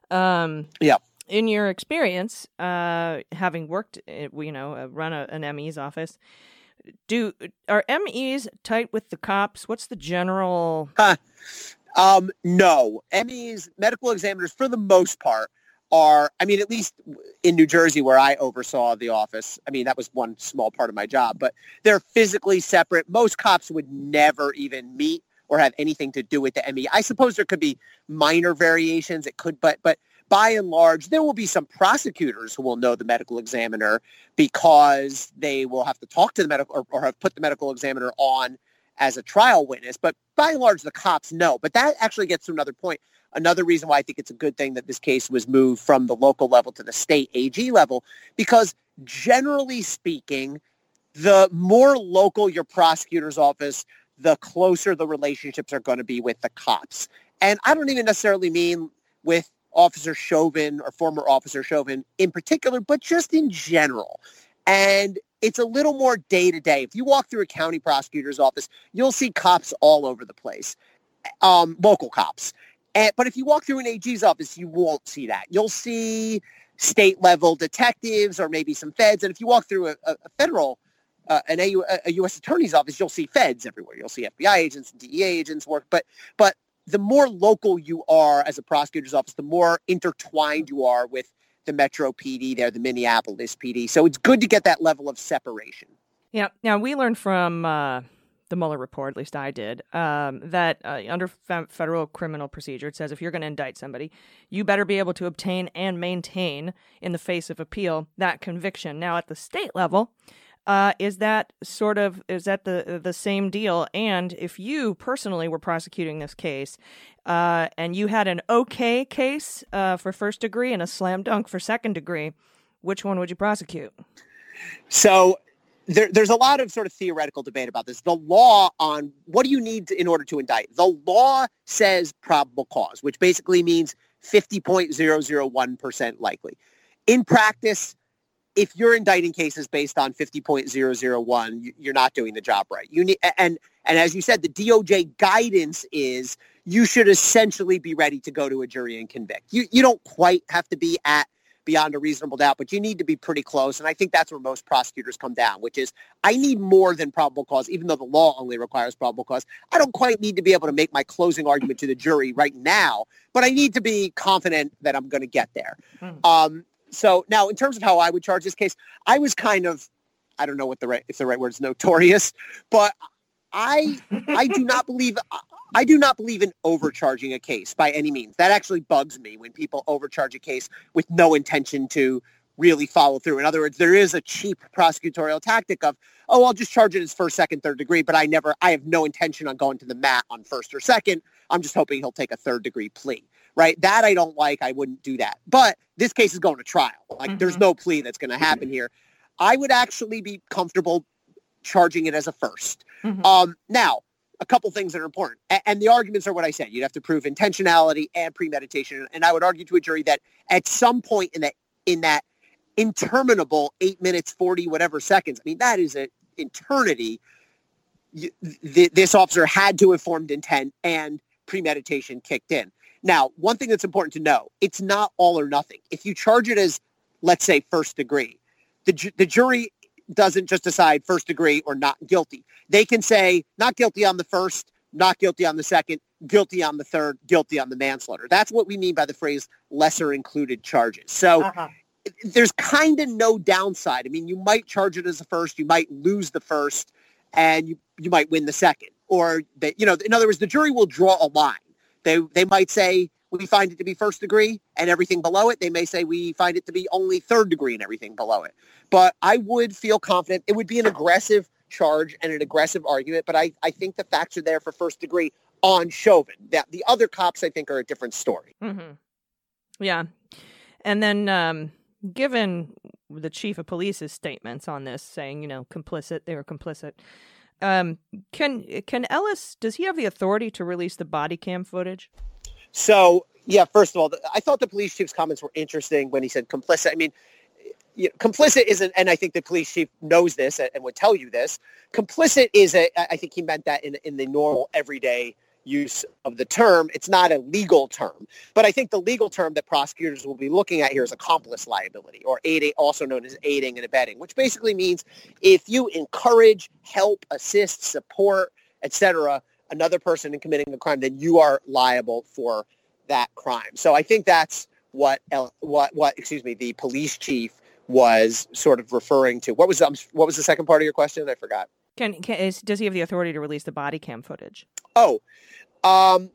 Um, Yeah. In your experience, uh, having worked, you know, uh, run a, an ME's office, do are MEs tight with the cops? What's the general? Um, no, MEs, medical examiners, for the most part, are. I mean, at least in New Jersey, where I oversaw the office. I mean, that was one small part of my job, but they're physically separate. Most cops would never even meet or have anything to do with the ME. I suppose there could be minor variations. It could, but but by and large, there will be some prosecutors who will know the medical examiner because they will have to talk to the medical or, or have put the medical examiner on as a trial witness. But by and large, the cops know. But that actually gets to another point. Another reason why I think it's a good thing that this case was moved from the local level to the state AG level, because generally speaking, the more local your prosecutor's office, the closer the relationships are going to be with the cops. And I don't even necessarily mean with Officer Chauvin or former Officer Chauvin in particular, but just in general. And it's a little more day to day. If you walk through a county prosecutor's office, you'll see cops all over the place, um, local cops. And, but if you walk through an AG's office, you won't see that. You'll see state level detectives or maybe some feds. And if you walk through a, a, federal, uh, an AU, a U.S. attorney's office, you'll see feds everywhere. You'll see FBI agents and DEA agents work. But but the more local you are as a prosecutor's office, the more intertwined you are with the Metro PD there, the Minneapolis PD. So it's good to get that level of separation. Yeah. Now we learned from uh, the Mueller report, at least I did, um, that uh, under fe- federal criminal procedure, it says if you're going to indict somebody, you better be able to obtain and maintain, in the face of appeal, that conviction. Now at the state level. Uh, is that sort of is that the the same deal? And if you personally were prosecuting this case, uh, and you had an okay case uh, for first degree and a slam dunk for second degree, which one would you prosecute? So there, there's a lot of sort of theoretical debate about this. The law on what do you need to, in order to indict? The law says probable cause, which basically means 50.001% likely. In practice, if you're indicting cases based on 50.001, you- you're not doing the job right. You need, and, and as you said, the DOJ guidance is you should essentially be ready to go to a jury and convict. You, you don't quite have to be at beyond a reasonable doubt, but you need to be pretty close. And I think that's where most prosecutors come down, which is I need more than probable cause, even though the law only requires probable cause. I don't quite need to be able to make my closing argument to the jury right now, but I need to be confident that I'm going to get there. Hmm. Um, so now in terms of how I would charge this case, I was kind of, I don't know what the right, if the right word is notorious, but I, I do not believe, I do not believe in overcharging a case by any means. That actually bugs me when people overcharge a case with no intention to really follow through. In other words, there is a cheap prosecutorial tactic of, oh, I'll just charge it as first, second, third degree, but I never, I have no intention on going to the mat on first or second. I'm just hoping he'll take a third degree plea, right? That I don't like. I wouldn't do that. But this case is going to trial. Like there's no plea that's going to happen here. I would actually be comfortable charging it as a 1st Mhm. Um, now, a couple things that are important, A- and the arguments are what I said. You'd have to prove intentionality and premeditation, and I would argue to a jury that at some point in that in that interminable eight minutes forty whatever seconds, I mean that is an eternity. You, th- this officer had to have formed intent and premeditation kicked in. Now, one thing that's important to know, it's not all or nothing. If you charge it as, let's say, first degree, the, ju- the jury doesn't just decide first degree or not guilty. They can say not guilty on the first, not guilty on the second, guilty on the third, guilty on the manslaughter. That's what we mean by the phrase lesser included charges. So uh-huh. there's kind of no downside. I mean, you might charge it as a first, you might lose the first, and you, you might win the second. Or, they, you know, in other words, the jury will draw a line. They, they might say, we find it to be first degree and everything below it. They may say we find it to be only third degree and everything below it. But I would feel confident. It would be an aggressive charge and an aggressive argument, but I, I think the facts are there for first degree on Chauvin. That the other cops, I think, are a different story. Mm-hmm. Yeah. And then, um, given the chief of police's statements on this, saying, you know, complicit, they were complicit, um, can can Ellis, does he have the authority to release the body cam footage? So, yeah, first of all, I thought the police chief's comments were interesting when he said complicit. I mean, you know, complicit isn't, and I think the police chief knows this and and would tell you this. Complicit is a, I think he meant that in, in the normal everyday use of the term. It's not a legal term, but I think the legal term that prosecutors will be looking at here is accomplice liability or aiding, also known as aiding and abetting, which basically means if you encourage, help, assist, support, etc., another person in committing a crime, then you are liable for that crime. So I think that's what what what excuse me the police chief was sort of referring to. What was um, what was the second part of your question? I forgot. Can, can is, does he have the authority to release the body cam footage? Oh, um,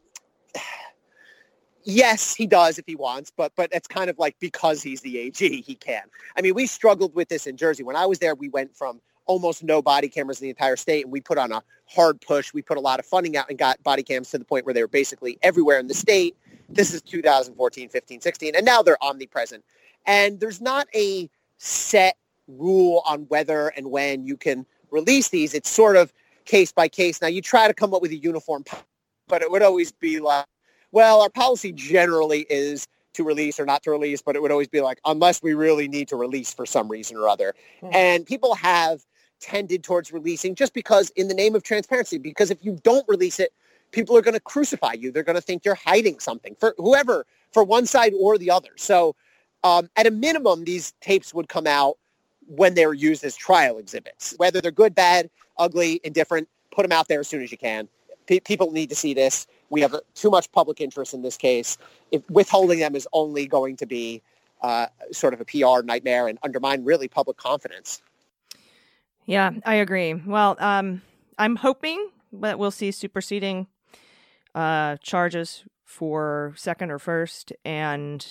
yes, he does if he wants, but but it's kind of like because he's the AG, he can. I mean, we struggled with this in Jersey. When I was there, we went from almost no body cameras in the entire state, and we put on a hard push. We put a lot of funding out and got body cams to the point where they were basically everywhere in the state. This is 2014, 15, 16, and now they're omnipresent. And there's not a set rule on whether and when you can release these. It's sort of case by case. Now you try to come up with a uniform, but it would always be like, well, our policy generally is to release or not to release, but it would always be like, unless we really need to release for some reason or other. Hmm. And people have tended towards releasing just because in the name of transparency, because if you don't release it, people are going to crucify you. They're going to think you're hiding something for whoever, for one side or the other. So um, at a minimum, these tapes would come out when they're used as trial exhibits. Whether they're good, bad, ugly, indifferent, put them out there as soon as you can. Pe- people need to see this. We have uh, too much public interest in this case. If withholding them is only going to be uh, sort of a PR nightmare and undermine really public confidence. Yeah, I agree. Well, um, I'm hoping that we'll see superseding uh, charges for second or first, and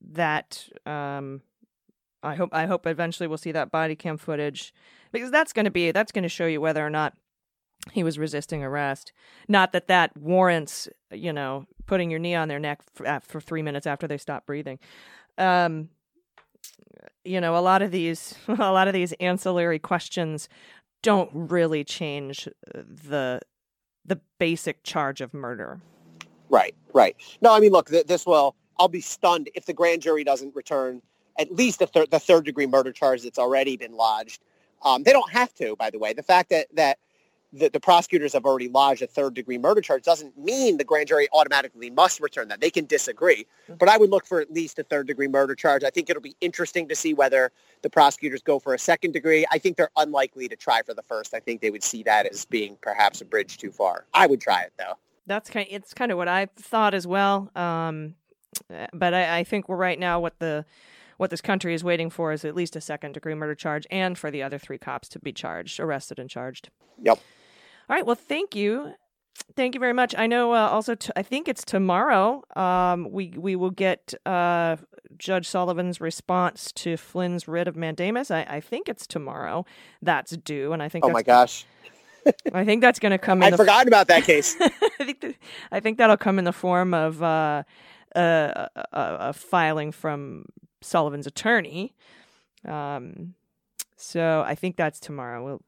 that um, I hope I hope eventually we'll see that body cam footage because that's going to be that's going to show you whether or not he was resisting arrest. Not that that warrants you know putting your knee on their neck for, uh, for three minutes after they stop breathing. Um, you know, a lot of these (laughs) a lot of these ancillary questions don't really change the the basic charge of murder. Right, right. No, I mean, look, th- this will. I'll be stunned if the grand jury doesn't return at least the third the third degree murder charge that's already been lodged. Um, they don't have to, by the way. The fact that that the, the prosecutors have already lodged a third degree murder charge doesn't mean the grand jury automatically must return that. They can disagree, but I would look for at least a third degree murder charge. I think it'll be interesting to see whether the prosecutors go for a second degree. I think they're unlikely to try for the first. I think they would see that as being perhaps a bridge too far. I would try it though. That's kind. It's kind of what I thought as well. Um, but I, I think we're right now. What the what this country is waiting for is at least a second degree murder charge, and for the other three cops to be charged, arrested, and charged. Yep. All right. Well, thank you Thank you very much. I know. Uh, also, t- I think it's tomorrow. Um, we we will get uh, Judge Sullivan's response to Flynn's writ of mandamus. I, I think it's tomorrow. That's due, and I think Oh my gosh, I think that's going to come in. I'd the forgotten about that case. (laughs) I think th- I think that'll come in the form of uh, a, a, a filing from Sullivan's attorney. Um, so I think that's tomorrow. We'll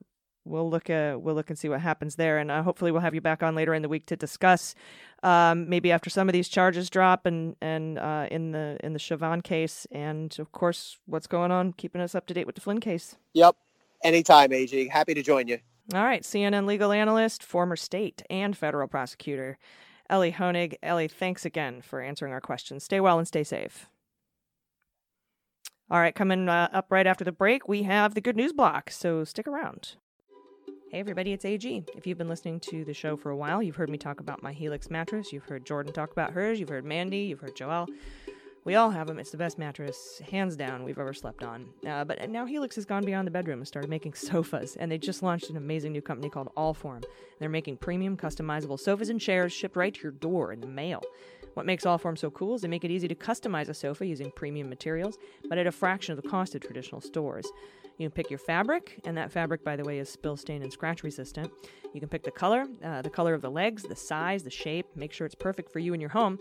we'll look at we'll look and see what happens there, and uh, hopefully we'll have you back on later in the week to discuss. Um, maybe after some of these charges drop, and and uh, in the in the Chauvin case, and of course what's going on, keeping us up to date with the Flynn case. yep, anytime, AG. Happy to join you. All right, CNN legal analyst, former state and federal prosecutor, Elie Honig. Elie, thanks again for answering our questions. Stay well and stay safe. All right, coming uh, up right after the break, we have the good news block, so stick around. Hey, everybody, it's AG. If you've been listening to the show for a while, you've heard me talk about my Helix mattress. You've heard Jordan talk about hers. You've heard Mandy. You've heard Joelle. We all have them. It's the best mattress, hands down, we've ever slept on. Uh, but now Helix has gone beyond the bedroom and started making (laughs) sofas, and they just launched an amazing new company called Allform. They're making premium, customizable sofas and chairs shipped right to your door in the mail. What makes Allform so cool is they make it easy to customize a sofa using premium materials, but at a fraction of the cost of traditional stores. You can pick your fabric, and that fabric, by the way, is spill, stain, and scratch resistant. You can pick the color, uh, the color of the legs, the size, the shape, make sure it's perfect for you and your home.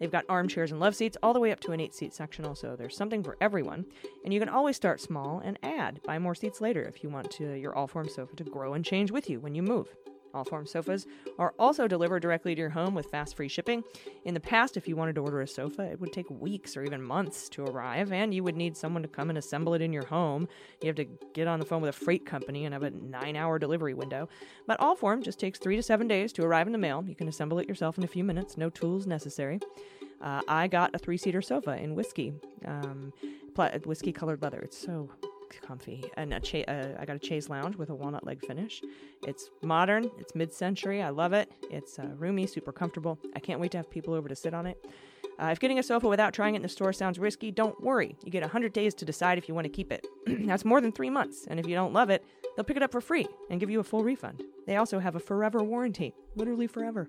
They've got armchairs and love seats all the way up to an eight seat section, also. There's something for everyone. And you can always start small and add, buy more seats later if you want to, your Allform sofa to grow and change with you when you move. Allform sofas are also delivered directly to your home with fast free shipping. In the past, if you wanted to order a sofa, it would take weeks or even months to arrive, and you would need someone to come and assemble it in your home. You have to get on the phone with a freight company and have a nine hour delivery window. But Allform just takes three to seven days to arrive in the mail. You can assemble it yourself in a few minutes, no tools necessary. Uh, I got a three seater sofa in whiskey, um, pla- whiskey colored leather. It's so comfy. And a cha- uh, I got a chaise lounge with a walnut leg finish. It's modern. It's mid century. I love it. It's uh, roomy, super comfortable. I can't wait to have people over to sit on it. Uh, if getting a sofa without trying it in the store sounds risky, don't worry. You get 100 days to decide if you want to keep it. (clears throat) That's more than three months. And if you don't love it, they'll pick it up for free and give you a full refund. They also have a forever warranty, literally forever.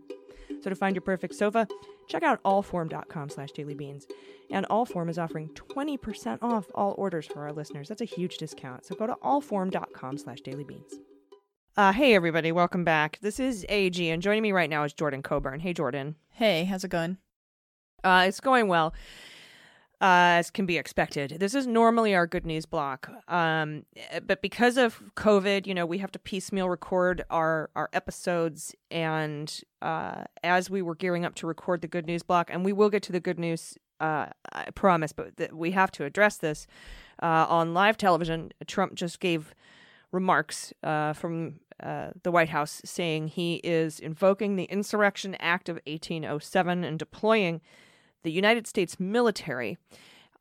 So to find your perfect sofa, check out allform.com slash dailybeans. And Allform is offering 20% off all orders for our listeners. That's a huge discount. So go to allform.com slash dailybeans. Uh, hey, everybody. Welcome back. This is AG, and joining me right now is Jordan Coburn. Hey, Jordan. Hey, how's it going? Uh, it's going well, uh, as can be expected. This is normally our good news block, um, but because of COVID, you know, we have to piecemeal record our our episodes. And uh, as we were gearing up to record the good news block, and we will get to the good news, uh, I promise, but th- we have to address this uh, on live television. Trump just gave remarks uh, from uh, the White House saying he is invoking the Insurrection Act of 1807 and deploying the United States military,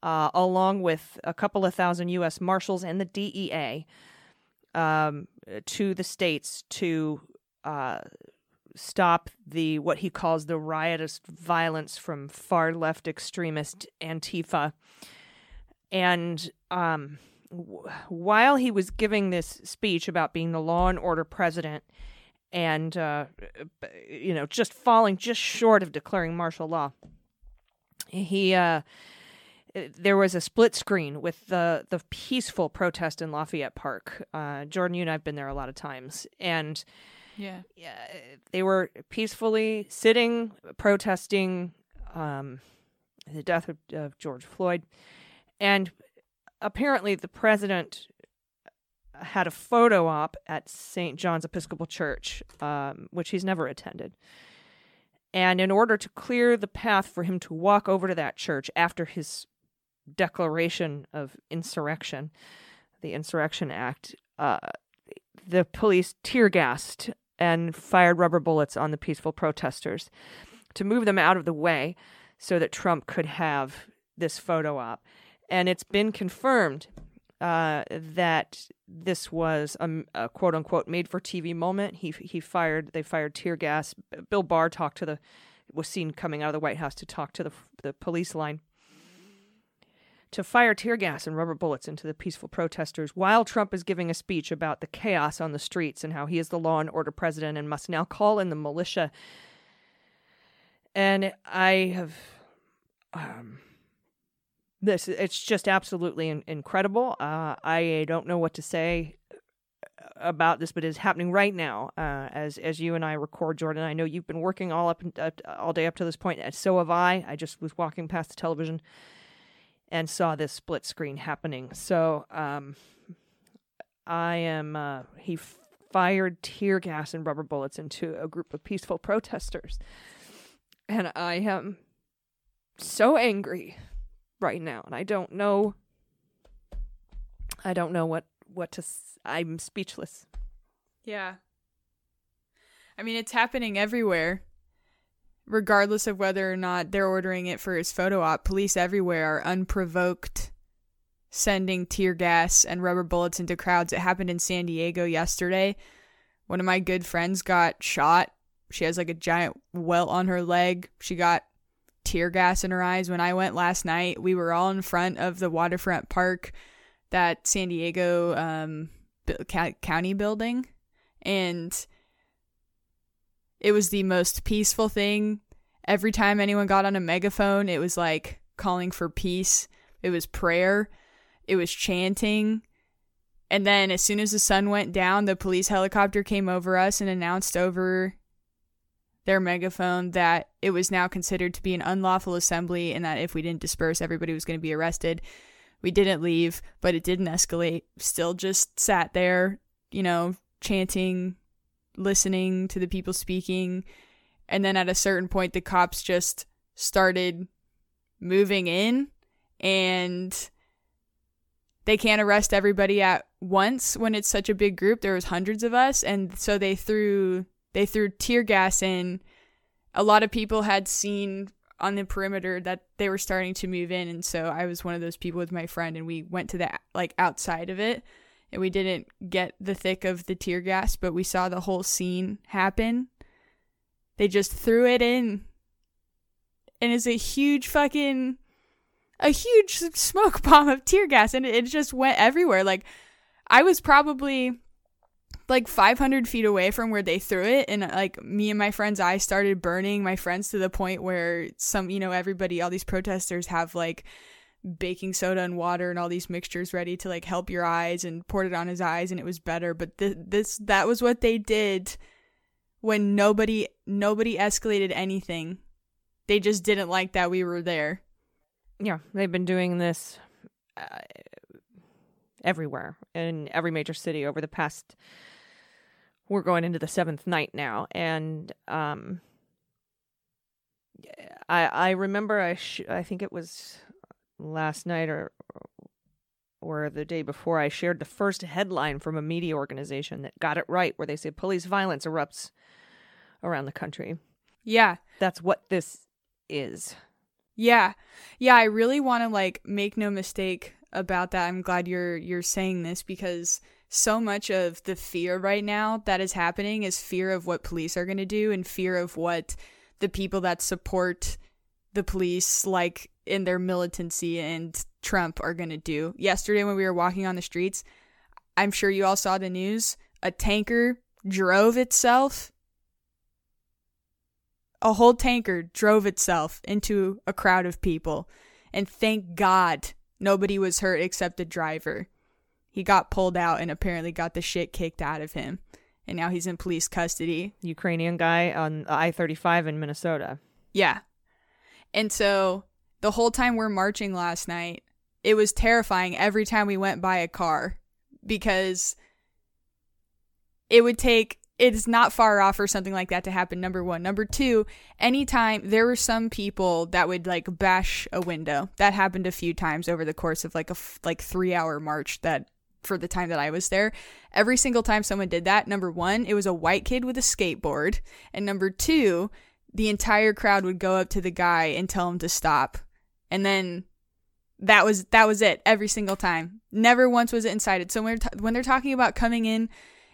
uh, along with a couple of thousand U.S. Marshals and the DEA, um, to the states to uh, stop the what he calls the riotous violence from far left extremist Antifa. And um, w- while he was giving this speech about being the law and order president, and uh, you know, just falling just short of declaring martial law, he uh, there was a split screen with the the peaceful protest in Lafayette Park. Uh, Jordan, you and I've been there a lot of times, and Yeah. yeah, they were peacefully sitting, protesting um, the death of, of George Floyd, and apparently the president had a photo op at St. John's Episcopal Church, um, which he's never attended. And in order to clear the path for him to walk over to that church after his declaration of insurrection, the Insurrection Act, uh, the police tear gassed and fired rubber bullets on the peaceful protesters to move them out of the way so that Trump could have this photo op. And it's been confirmed uh, that this was a, a quote unquote made for TV moment. He he fired they fired tear gas. Bill Barr talked to the was seen coming out of the White House to talk to the the police line to fire tear gas and rubber bullets into the peaceful protesters while Trump is giving a speech about the chaos on the streets and how he is the law and order president and must now call in the militia. And I have um, this it's just absolutely in- incredible. Uh, I don't know what to say about this, but it's happening right now uh, as as you and I record, Jordan. I know you've been working all up uh, all day up to this point, and so have I. I just was walking past the television and saw this split screen happening. So um, I am. Uh, he fired tear gas and rubber bullets into a group of peaceful (laughs) protesters, and I am so angry right now, and I don't know. I don't know what what to. I'm speechless. Yeah. I mean, it's happening everywhere. Regardless of whether or not they're ordering it for his photo op, police everywhere are unprovoked sending tear gas and rubber bullets into crowds. It happened in San Diego yesterday. One of my good friends got shot. She has like a giant welt on her leg. She got tear gas in her eyes. When I went last night, we were all in front of the waterfront park, that San Diego um, county building. And it was the most peaceful thing. Every time anyone got on a megaphone it was like calling for peace. It was prayer. It was chanting. And then as soon as the sun went down the police helicopter came over us and announced over their megaphone that it was now considered to be an unlawful assembly and that if we didn't disperse everybody was going to be arrested we didn't leave, but it didn't escalate. Still just sat there, you know, chanting, listening to the people speaking. And then at a certain point, the cops just started moving in and they can't arrest everybody at once when it's such a big group. There was hundreds of us. And so they threw, they threw tear gas in. A lot of people had seen on the perimeter that they were starting to move in and so I was one of those people with my friend and we went to the like outside of it and we didn't get the thick of the tear gas but we saw the whole scene happen they just threw it in and it's a huge fucking a huge smoke bomb of tear gas and it, it just went everywhere like I was probably like 500 feet away from where they threw it. And like me and my friend's i started burning my friends to the point where some you know everybody all these protesters have like baking soda and water and all these mixtures ready to like help your eyes and poured it on his eyes and it was better. But th- this that was what they did when nobody nobody escalated anything. They just didn't like that we were there. Yeah, they've been doing this uh, everywhere in every major city over the past. We're going into the seventh night now, and um, I I remember I sh- I think it was last night or or the day before I shared the first headline from a media organization that got it right, where they say police violence erupts around the country. yeah That's what this is. Yeah. Yeah, I really want to like make no mistake about that. I'm glad you're you're saying this because so much of the fear right now that is happening is fear of what police are going to do and fear of what the people that support the police like in their militancy and Trump are going to do. Yesterday when we were walking on the streets, I'm sure you all saw the news, a tanker drove itself a whole tanker drove itself into a crowd of people. And thank God nobody was hurt except the driver. He got pulled out and apparently got the shit kicked out of him. And now he's in police custody. Ukrainian guy on I 35 in Minnesota. Yeah. And so the whole time we're marching last night, it was terrifying every time we went by a car because it would take it's not far off for something like that to happen number one. Number two anytime there were some people that would like bash a window that happened a few times over the course of like a f- like three hour march that for the time that i was there. Every single time someone did that number one it was a white kid with a skateboard and number two the entire crowd would go up to the guy and tell him to stop. And then that was that was it every single time. Never once was it incited. So when, t- when they're talking about coming in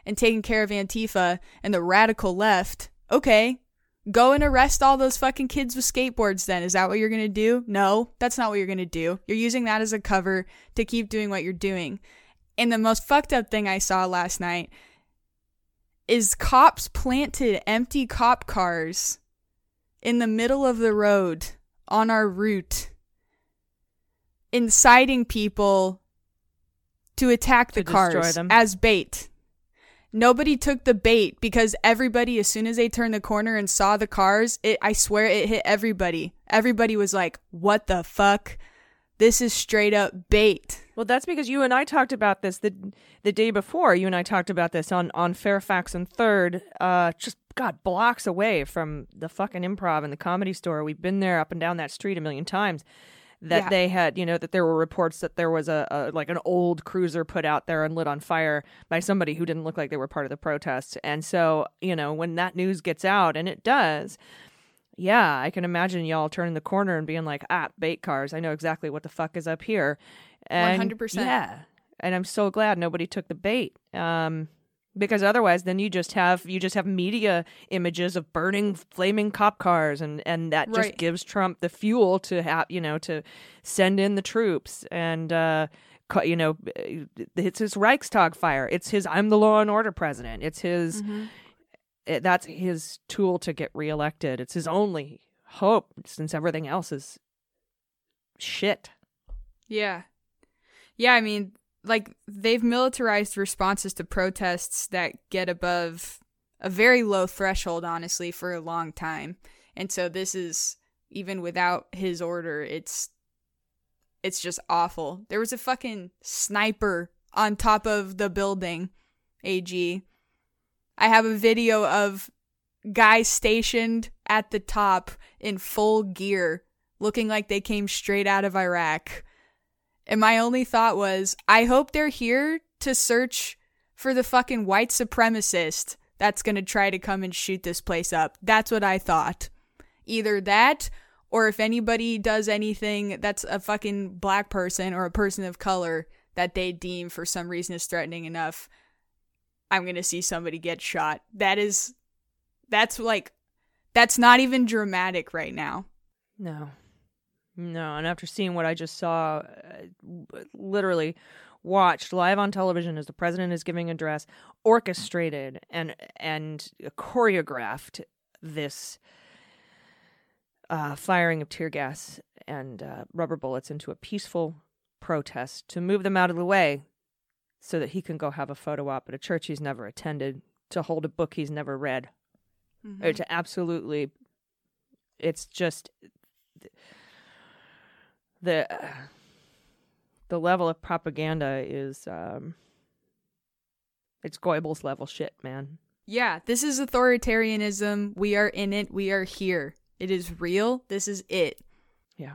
and taking care of Antifa and the radical left, okay, Go and arrest all those fucking kids with skateboards then. Is that what you're going to do? No, that's not what you're going to do. You're using that as a cover to keep doing what you're doing. And the most fucked up thing I saw last night is cops planted empty cop cars in the middle of the road on our route, inciting people to attack the To cars as bait. Nobody took the bait because everybody, as soon as they turned the corner and saw the cars, it I swear it hit everybody. Everybody was like, "What the fuck? This is straight up bait." Well, that's because you and I talked about this the the day before. You and I talked about this on on Fairfax and Third, uh, just God blocks away from the fucking Improv and the Comedy Store. We've been there up and down that street a million times. That Yeah. they had, you know, that there were reports that there was a, a like an old cruiser put out there and lit on fire by somebody who didn't look like they were part of the protest. And so, you know, when that news gets out, and it does, yeah, I can imagine y'all turning the corner and being like, ah, bait cars. I know exactly what the fuck is up here. And 100%. Yeah. And I'm so glad nobody took the bait. Um, because otherwise then you just have you just have media images of burning flaming cop cars and and that just gives Trump the fuel to have you know to send in the troops and uh you know eh, it's his Reichstag fire it's his I'm the law and order president it's his it, that's his tool to get reelected. It's his only hope since everything else is shit. Yeah. Yeah, I mean, like they've militarized responses to protests that get above a very low threshold honestly for a long time. And so this is even without his order, it's it's just awful. There was a fucking sniper on top of the building, AG. I have a video of guys stationed at the top in full gear looking like they came straight out of Iraq. And my only thought was, I hope they're here to search for the fucking white supremacist that's going to try to come and shoot this place up. That's what I thought. Either that, or if anybody does anything that's a fucking black person or a person of color that they deem for some reason is threatening enough, I'm going to see somebody get shot. That is, that's like, that's not even dramatic right now. No. No, and after seeing what I just saw, uh, literally watched live on television as the president is giving a address, orchestrated and and choreographed this uh, firing of tear gas and uh, rubber bullets into a peaceful protest to move them out of the way, so that he can go have a photo op at a church he's never attended, to hold a book he's never read, or to absolutely, it's just the (sighs) the level of propaganda is um it's Goebbels level shit, man. Yeah, this is authoritarianism. We are in it. We are here. It is real. This is it. Yeah.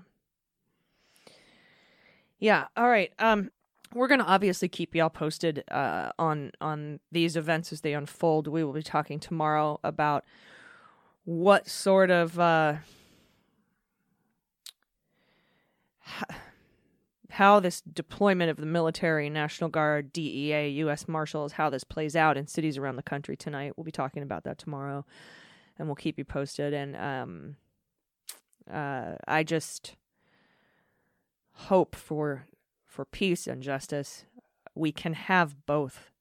Yeah, all right. Um we're going to obviously keep y'all posted uh on on these events as they unfold. We will be talking tomorrow about what sort of uh (sighs) how this deployment of the military, National Guard, DEA, U.S. Marshals, how this plays out in cities around the country tonight. We'll be talking about that tomorrow, and we'll keep you posted. And um, uh, I just hope for for peace and justice. We can have both.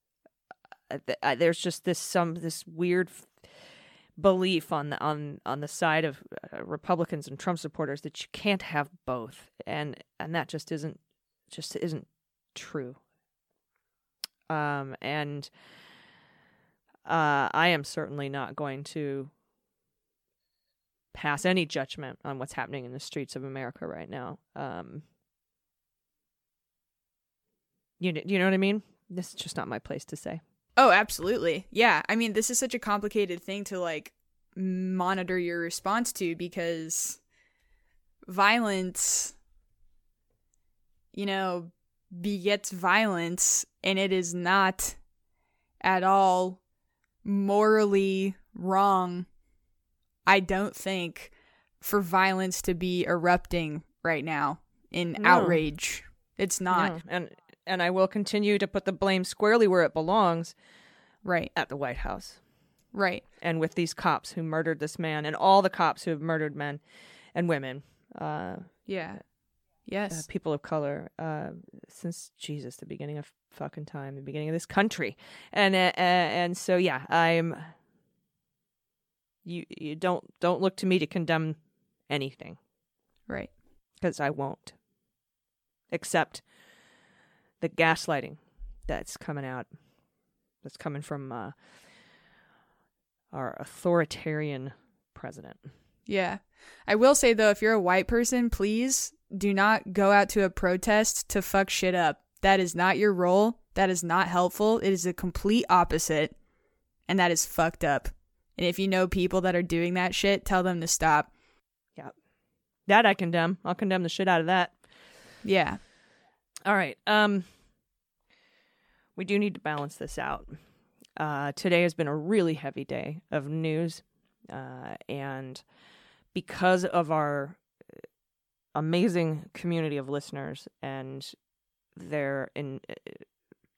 Uh, uh, There's just this some this weird belief on the on on the side of uh, Republicans and Trump supporters that you can't have both, and and that just isn't just isn't true. Um, and uh, I am certainly not going to pass any judgment on what's happening in the streets of America right now. Um, you you know what I mean? This is just not my place to say. Oh, absolutely. Yeah. I mean, this is such a complicated thing to like monitor your response to because violence, you know, begets violence and it is not at all morally wrong, I don't think, for violence to be erupting right now in No. outrage. It's not. No. And and I will continue to put the blame squarely where it belongs Right. at the White House. Right. and with these cops who murdered this man and all the cops who have murdered men and women, uh, Yeah. uh, Yes. people of color, uh, since Jesus, the beginning of fucking time, the beginning of this country, and uh, uh, and so yeah, I'm. You you don't don't look to me to condemn anything right. because I won't, except the gaslighting that's coming out, that's coming from uh, our authoritarian president. Yeah. I will say though, if you're a white person, please do not go out to a protest to fuck shit up. That is not your role. That is not helpful. It is the complete opposite. And that is fucked up. And if you know people that are doing that shit, tell them to stop. Yeah. That I condemn. I'll condemn the shit out of that. Yeah. All right. Um we do need to balance this out. Uh today has been a really heavy day of news. Uh and because of our amazing community of listeners and their in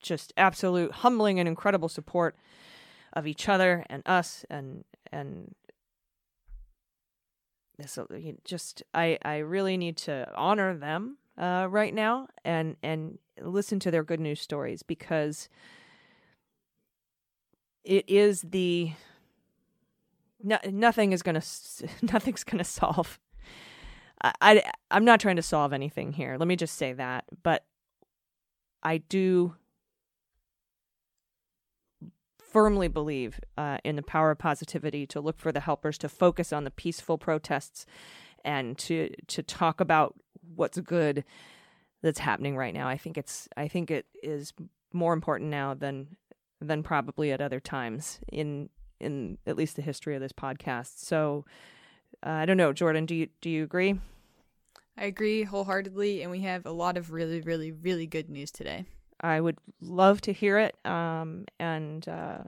just absolute humbling and incredible support of each other and us and and this just I I really need to honor them uh, right now and and listen to their good news stories because it is the no, nothing is gonna (laughs) nothing's gonna solve. I, I I'm not trying to solve anything here. Let me just say that, but I do firmly believe uh, in the power of positivity to look for the helpers to focus on the peaceful protests and to to talk about what's good that's happening right now. I think it's I think it is more important now than than probably at other times in in at least the history of this podcast. So uh, I don't know, Jordan. Do you do you agree? I agree wholeheartedly. And we have a lot of really, really, really good news today. I would love to hear it, um, and uh,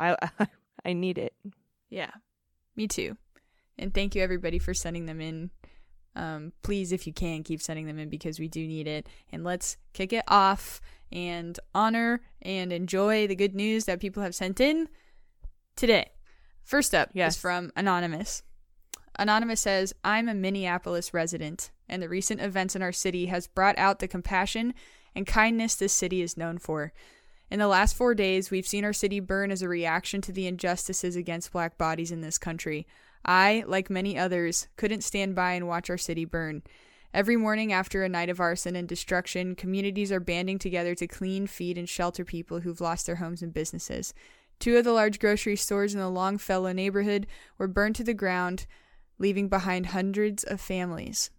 I (laughs) I need it. Yeah, me too. And thank you everybody for sending them in. Um, please, if you can, keep sending them in because we do need it. And let's kick it off and honor and enjoy the good news that people have sent in today. First up Yes. is from Anonymous. Anonymous says, I'm a Minneapolis resident, and the recent events in our city has brought out the compassion and kindness this city is known for. In the last four days, we've seen our city burn as a reaction to the injustices against black bodies in this country. I, like many others, couldn't stand by and watch our city burn. Every morning after a night of arson and destruction, communities are banding together to clean, feed, and shelter people who've lost their homes and businesses. Two of the large grocery stores in the Longfellow neighborhood were burned to the ground, leaving behind hundreds of families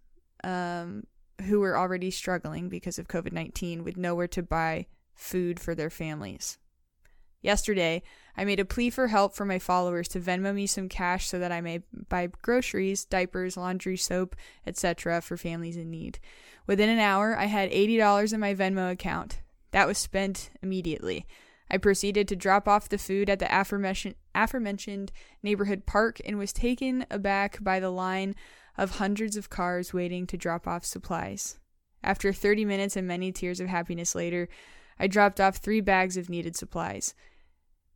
um, who were already struggling because of COVID 19 with nowhere to buy food for their families. Yesterday, I made a plea for help for my followers to Venmo me some cash so that I may buy groceries, diapers, laundry, soap, etc. for families in need. Within an hour, I had $80 in my Venmo account. That was spent immediately. I proceeded to drop off the food at the aforementioned, aforementioned neighborhood park and was taken aback by the line of hundreds of cars waiting to drop off supplies. After 30 minutes and many tears of happiness later, I dropped off three bags of needed supplies.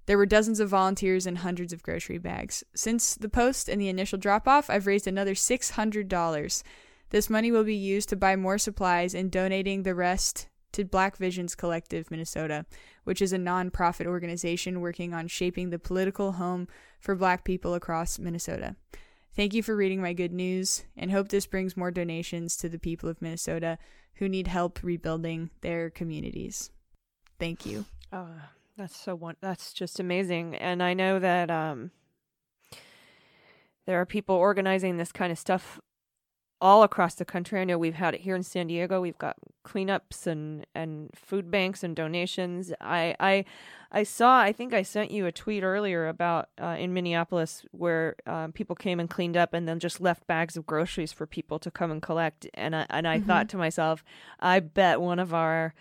There were dozens of volunteers and hundreds of grocery bags. Since the post and the initial drop off, I've raised another $600. This money will be used to buy more supplies and donating the rest to Black Visions Collective Minnesota, which is a nonprofit organization working on shaping the political home for black people across Minnesota. Thank you for reading my good news and hope this brings more donations to the people of Minnesota who need help rebuilding their communities. Thank you. Oh, that's so one. That's just amazing. And I know that um, there are people organizing this kind of stuff all across the country. I know we've had it here in San Diego. We've got cleanups and, and food banks and donations. I I I saw. I think I sent you a tweet earlier about uh, in Minneapolis where um, people came and cleaned up and then just left bags of groceries for people to come and collect. And I, and I thought to myself, I bet one of our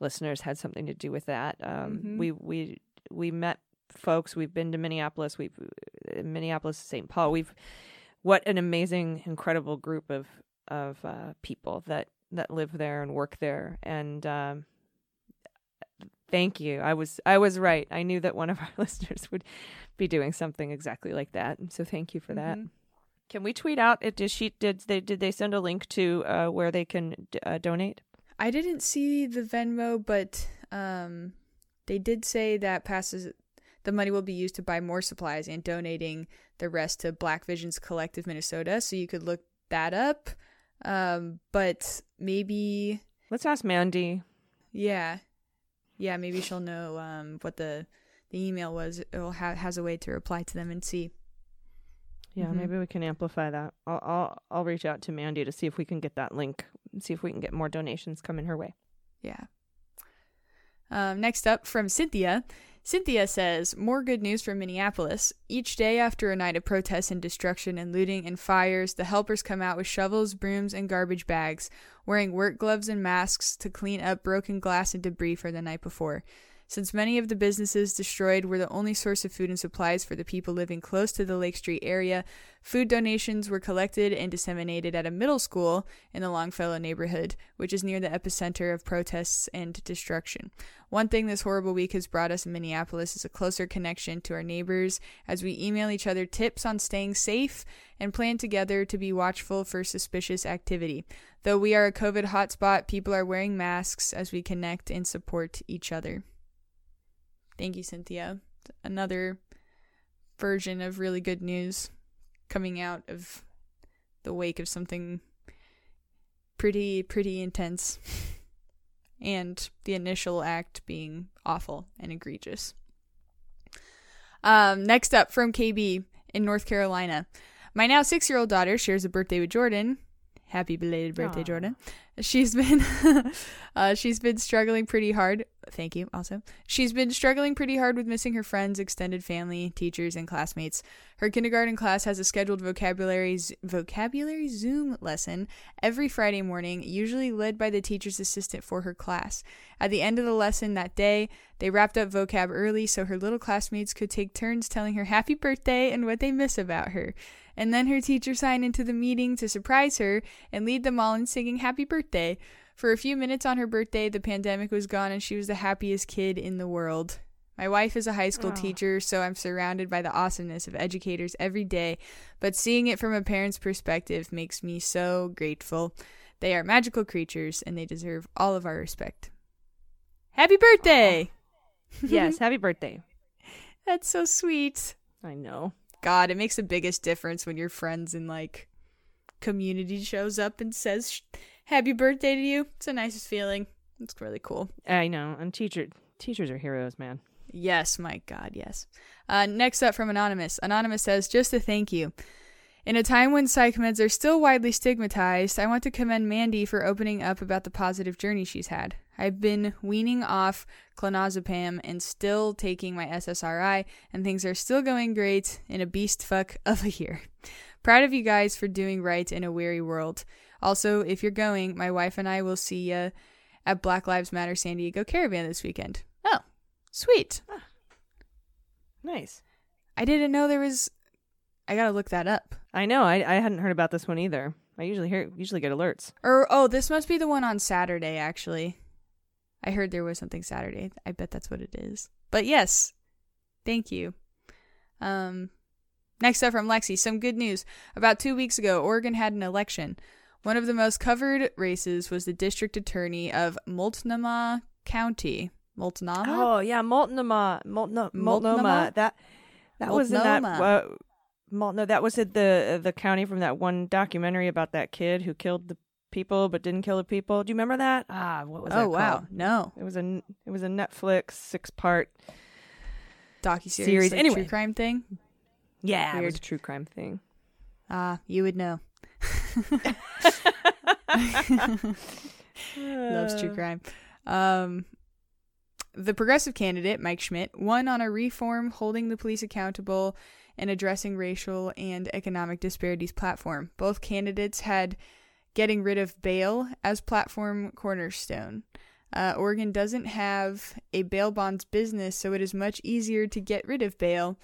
listeners had something to do with that. Um, Mhm. We we we met folks. We've been to Minneapolis. We've Minneapolis, St. Paul. We've what an amazing, incredible group of of uh, people that that live there and work there. And um, Thank you. I was I was right. I knew that one of (laughs) our listeners would be doing something exactly like that. So thank you for that. Mhm. Can we tweet out? It did she did they did they send a link to uh, where they can d- uh, donate? I didn't see the Venmo, but um, they did say that passes the money will be used to buy more supplies and donating the rest to Black Visions Collective Minnesota. So you could look that up. Um, but maybe, Let's ask Mandy. yeah, yeah, maybe she'll know um what the the email was. It ha- has a way to reply to them and see. Yeah, Mhm. maybe we can amplify that. I'll, I'll I'll reach out to Mandy to see if we can get that link see if we can get more donations coming her way. Yeah. Um, next up from Cynthia. Cynthia says, More good news from Minneapolis. Each day after a night of protests and destruction and looting and fires, the helpers come out with shovels, brooms, and garbage bags, wearing work gloves and masks to clean up broken glass and debris for the night before. Since many of the businesses destroyed were the only source of food and supplies for the people living close to the Lake Street area, food donations were collected and disseminated at a middle school in the Longfellow neighborhood, which is near the epicenter of protests and destruction. One thing this horrible week has brought us in Minneapolis is a closer connection to our neighbors as we email each other tips on staying safe and plan together to be watchful for suspicious activity. Though we are a COVID hotspot, people are wearing masks as we connect and support each other. Thank you, Cynthia. Another version of really good news coming out of the wake of something pretty, pretty intense. (laughs) and the initial act being awful and egregious. Um, next up from KB in North Carolina. My now six year old daughter shares a birthday with Jordan. Happy belated birthday, Aw. Jordan. She's been (laughs) uh, she's been struggling pretty hard. Thank you. Also, she's been struggling pretty hard with missing her friends, extended family, teachers, and classmates. Her kindergarten class has a scheduled vocabulary z- vocabulary Zoom lesson every Friday morning, usually led by the teacher's assistant for her class. At the end of the lesson that day, they wrapped up vocab early so her little classmates could take turns telling her happy birthday and what they miss about her. And then her teacher signed into the meeting to surprise her and lead them all in singing happy birthday. For a few minutes on her birthday, the pandemic was gone and she was the happiest kid in the world. My wife is a high school teacher, so I'm surrounded by the awesomeness of educators every day, but seeing it from a parent's perspective makes me so grateful. They are magical creatures and they deserve all of our respect. Happy birthday! yes, (laughs) happy birthday. That's so sweet. I know. God, it makes the biggest difference when your friends and like community shows up and says happy birthday to you. It's the nicest feeling. It's really cool. I know. And teacher teachers are heroes, man. Yes, my God, yes. Uh, next up from Anonymous. Anonymous says, just a thank you. In a time when psych meds are still widely stigmatized, I want to commend Mandy for opening up about the positive journey she's had. I've been weaning off clonazepam and still taking my SSRI, and things are still going great in a beast fuck (laughs) of a year. Proud of you guys for doing right in a weary world. Also, if you're going, my wife and I will see you at Black Lives Matter San Diego Caravan this weekend. Oh, sweet. Ah. Nice. I didn't know there was. I gotta look that up. I know. I I hadn't heard about this one either. I usually hear usually get alerts. Or oh, this must be the one on Saturday. Actually, I heard there was something Saturday. I bet that's what it is. But yes, thank you. Um, next up from Lexi, some good news. About two weeks ago, Oregon had an election. One of the most covered races was the district attorney of Multnomah County. Multnomah. Oh yeah, Multnomah, Multnomah, Multnomah? Multnomah. That that was in that. Uh, Mult- no, that was in the the county from that one documentary about that kid who killed the people but didn't kill the people. Do you remember that? Ah, what was that oh wow, called? no It was a it was a Netflix six part. docu Series. series. Like Anyway. true crime thing. Yeah, it was Weird. a true crime thing. Ah, you would know. (laughs) Loves Uh. true crime. Um, the progressive candidate, Mike Schmidt, won on a reform holding the police accountable and addressing racial and economic disparities platform. Both candidates had getting rid of bail as platform cornerstone. Uh, Oregon doesn't have a bail bonds business, so it is much easier to get rid of bail.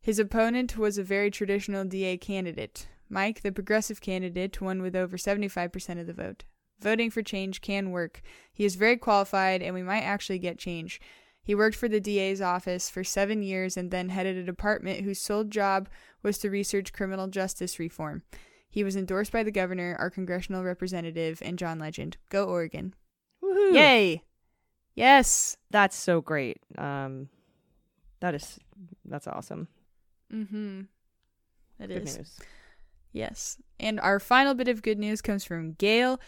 His opponent was a very traditional DA candidate. Mike, the progressive candidate, won with over 75% of the vote. Voting for change can work. He is very qualified, and we might actually get change. He worked for the DA's office for seven years and then headed a department whose sole job was to research criminal justice reform. He was endorsed by the governor, our congressional representative, and John Legend. Go Oregon. Woohoo. Yay! Yes! That's so great. Um, that is that's awesome. Mm hmm. That Good is. news. Yes. And our final bit of good news comes from Gail.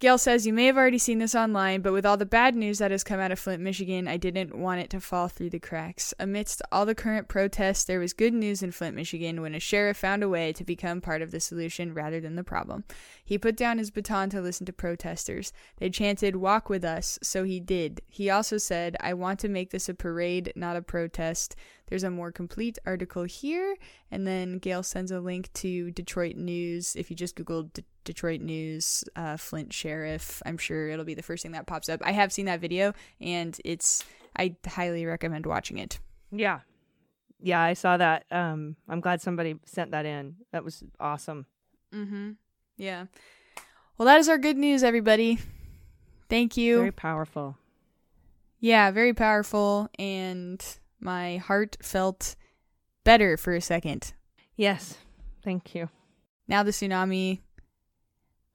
Gail says, You may have already seen this online, but with all the bad news that has come out of Flint, Michigan, I didn't want it to fall through the cracks. Amidst all the current protests, there was good news in Flint, Michigan when a sheriff found a way to become part of the solution rather than the problem. He put down his baton to listen to protesters. They chanted, Walk with us, so he did. He also said, I want to make this a parade, not a protest. There's a more complete article here. And then Gail sends a link to Detroit News. If you just Google D- Detroit News, uh, Flint Sheriff, I'm sure it'll be the first thing that pops up. I have seen that video and it's, I highly recommend watching it. Yeah, yeah, I saw that. Um, I'm glad somebody sent that in. That was awesome. Mm hmm. Yeah. Well, that is our good news, everybody. Thank you. Very powerful. Yeah, very powerful. And my heart felt better for a second. Yes, thank you. Now the tsunami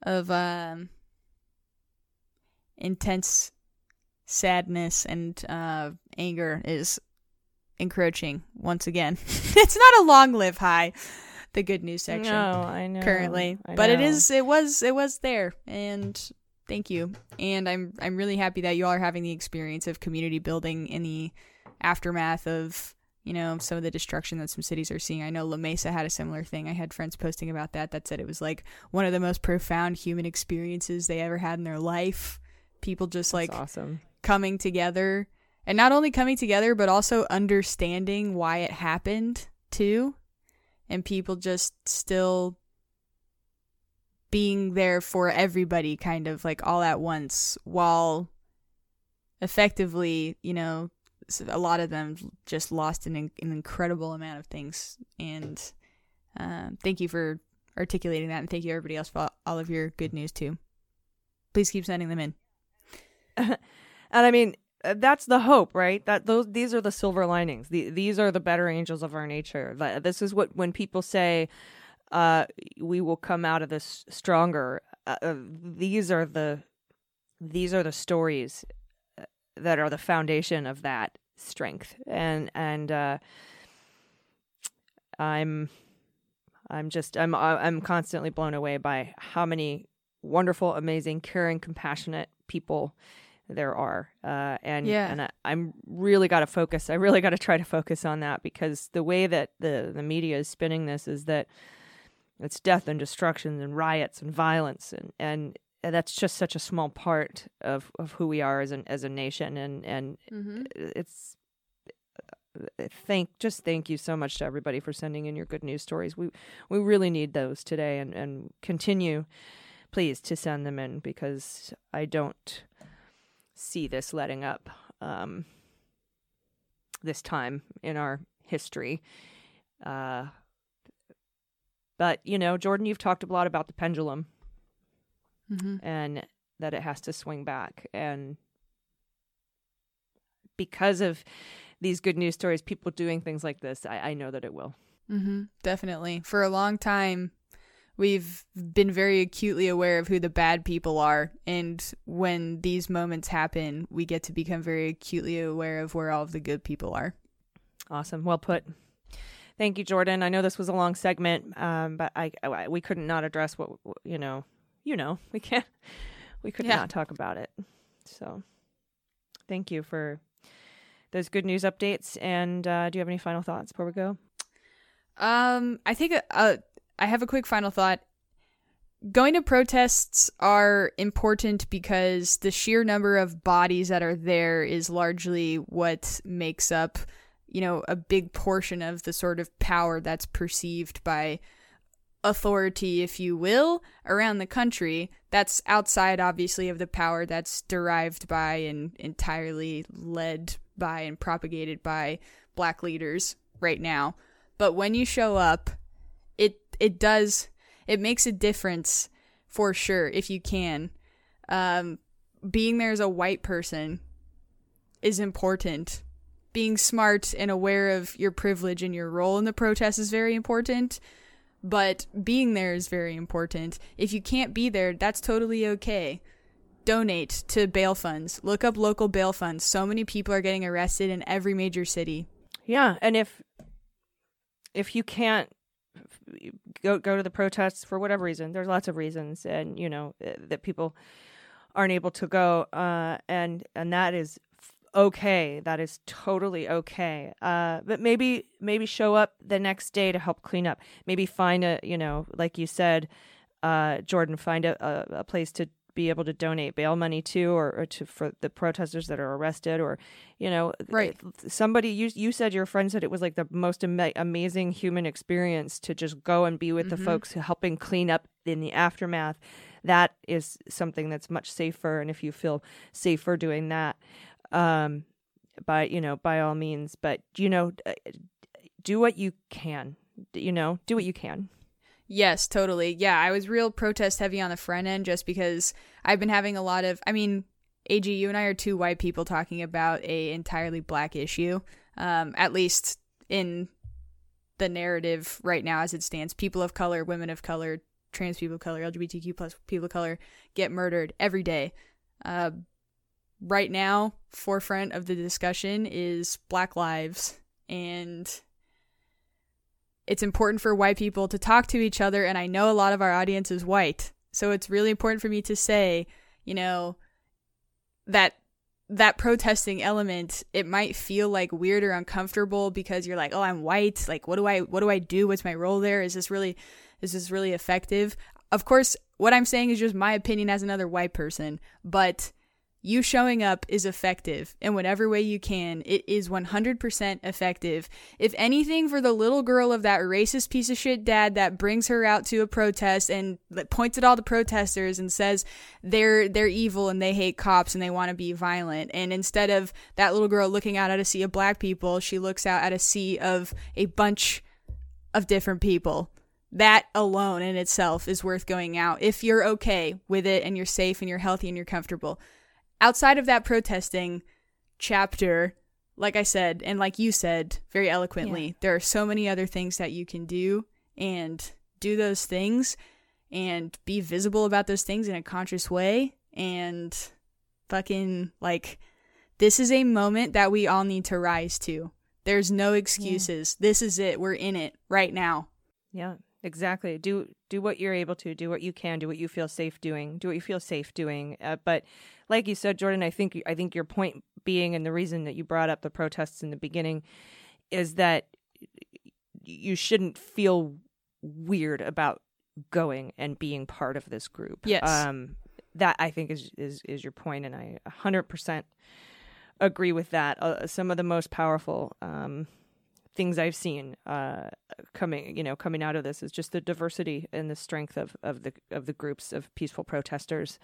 of um, intense sadness and uh, anger is encroaching once again. (laughs) it's not a long live high, the good news section No, I know. currently, I but it is. it was it was there and thank you. And I'm I'm really happy that you all are having the experience of community building in the aftermath of you know some of the destruction that some cities are seeing. I know La Mesa had a similar thing. I had friends posting about that that said it was like one of the most profound human experiences they ever had in their life. People just That's like awesome. coming together and not only coming together but also understanding why it happened too and people just still being there for everybody kind of like all at once while effectively you know a lot of them just lost an, an incredible amount of things and um, thank you for articulating that and thank you everybody else for all- of your good news too please keep sending them in (laughs) and I mean, uh, that's the hope, right? That those these are the silver linings. The, these are the better angels of our nature. This is what when people say, uh, "We will come out of this stronger." Uh, uh, these are the these are the stories that are the foundation of that strength, and and uh, I'm I'm just I'm I'm constantly blown away by how many wonderful, amazing, caring, compassionate people there are. Uh, and Yeah. and I, I'm really got to focus. I really got to try to focus on that because the way that the the media is spinning this is that it's death and destruction and riots and violence and and that's just such a small part of, of who we are as an as a nation and and mm-hmm. it's uh, thank just thank you so much to everybody for sending in your good news stories. We we really need those today and and continue please to send them in because I don't see this letting up um this time in our history. Uh but you know, Jordan, you've talked a lot about the pendulum Mm-hmm. and that it has to swing back. And because of these good news stories, people doing things like this, I, I know that it will. Mm-hmm. Definitely. For a long time, we've been very acutely aware of who the bad people are. And when these moments happen, we get to become very acutely aware of where all of the good people are. Awesome. Well put. Thank you, Jordan. I know this was a long segment, um, but I, I we couldn't not address what you know. You know, we can't. We could Yeah. not talk about it. So, thank you for those good news updates. And uh, do you have any final thoughts before we go? Um, I think uh, I have a quick final thought. Going to protests are important because the sheer number of bodies that are there is largely what makes up, you know, a big portion of the sort of power that's perceived by authority, if you will, around the country. That's outside, obviously, of the power that's derived by and entirely led by and propagated by black leaders right now. But when you show up, it it does it makes a difference for sure if you can. Um, being there as a white person is important. Being smart and aware of your privilege and your role in the protest is very important. But being there is very important. If you can't be there, that's totally okay. Donate to bail funds. Look up local bail funds. So many people are getting arrested in every major city. Yeah, and if if you can't go go to the protests for whatever reason, there's lots of reasons, and you know uh, that people aren't able to go, uh, and and that is okay. That is totally okay. Uh, but maybe maybe show up the next day to help clean up. Maybe find a you know like you said, uh, Jordan, find a, a, a place to be able to donate bail money to or, or to for the protesters that are arrested or you know Right. somebody you you said your friend said it was like the most ama- amazing human experience to just go and be with the Mhm. folks helping clean up in the aftermath that is something that's much safer and if you feel safer doing that um by you know by all means but you know uh, do what you can you know do what you can Yes, totally. Yeah, I was real protest heavy on the front end just because I've been having a lot of I mean, AG, you and I are two white people talking about a entirely black issue. Um, at least in the narrative right now as it stands. People of color, women of color, trans people of color, LGBTQ plus people of color get murdered every day. Uh, right now, forefront of the discussion is Black Lives. And it's important for white people to talk to each other and i know a lot of our audience is white. So it's really important for me to say you know that that protesting element it might feel like weird or uncomfortable because you're like oh i'm white. Like what do i what do i do? What's my role there? Is this really is this really effective? Of course what i'm saying is just my opinion as another white person but you showing up is effective in whatever way you can. It is 100% effective. If anything, for the little girl of that racist piece of shit dad that brings her out to a protest and points at all the protesters and says they're they're evil and they hate cops and they want to be violent, and instead of that little girl looking out at a sea of black people, she looks out at a sea of a bunch of different people. That alone in itself is worth going out if you're okay with it and you're safe and you're healthy and you're comfortable outside of that protesting chapter, like I said, and like you said very eloquently, Yeah. there are so many other things that you can do and do those things and be visible about those things in a conscious way and fucking like this is a moment that we all need to rise to. There's no excuses. This is it. We're in it right now. Yeah, exactly. Do do what you're able to. Do what you can. Do what you feel safe doing. Do what you feel safe doing. Uh, but like you said, Jordan, I think I think your point being, and the reason that you brought up the protests in the beginning, is that you shouldn't feel weird about going and being part of this group. Yes. Um, that I think is is is your point, and I 100 percent agree with that. Uh, some of the most powerful. Um, things I've seen uh, coming, you know, coming out of this is just the diversity and the strength of, of the of the groups of peaceful protesters.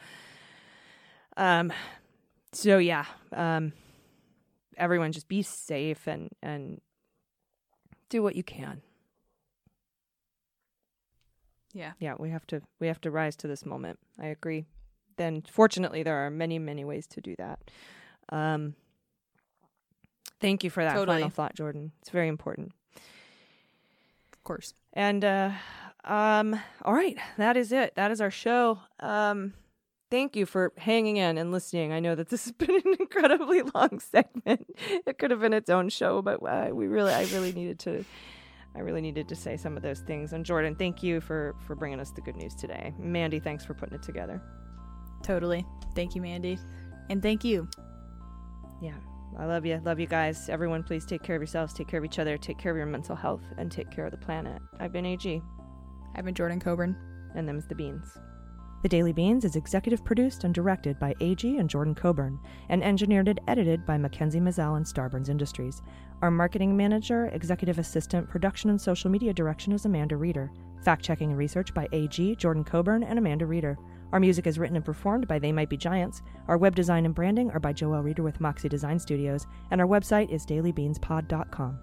Um, so yeah, um, everyone just be safe and and do what you can. Yeah. Yeah, we have to we have to rise to this moment. I agree. Then fortunately there are many many ways to do that. Um, thank you for that Totally. final thought, Jordan. It's very important. Of course. And uh um all right, that is it. That is our show. Um thank you for hanging in and listening. I know that this has (laughs) been an incredibly long segment. It could have been its own show, but uh, we really I really needed to I really needed to say some of those things. And Jordan, thank you for for bringing us the good news today. Mandy, thanks for putting it together. Totally. Thank you, Mandy. And thank you. Yeah. I love you. Love you guys. Everyone, please take care of yourselves, take care of each other, take care of your mental health, and take care of the planet. I've been AG. I've been Jordan Coburn. and them's the beans. The Daily Beans is executive produced and directed by AG and Jordan Coburn, and engineered and edited by Mackenzie Mazzell and Starburns Industries. Our marketing manager, executive assistant, production and social media direction is Amanda Reeder. Fact checking and research by AG, Jordan Coburn, and Amanda Reeder. Our music is written and performed by They Might Be Giants. Our web design and branding are by Joel Reeder with Moxie Design Studios, and our website is dailybeanspod.com.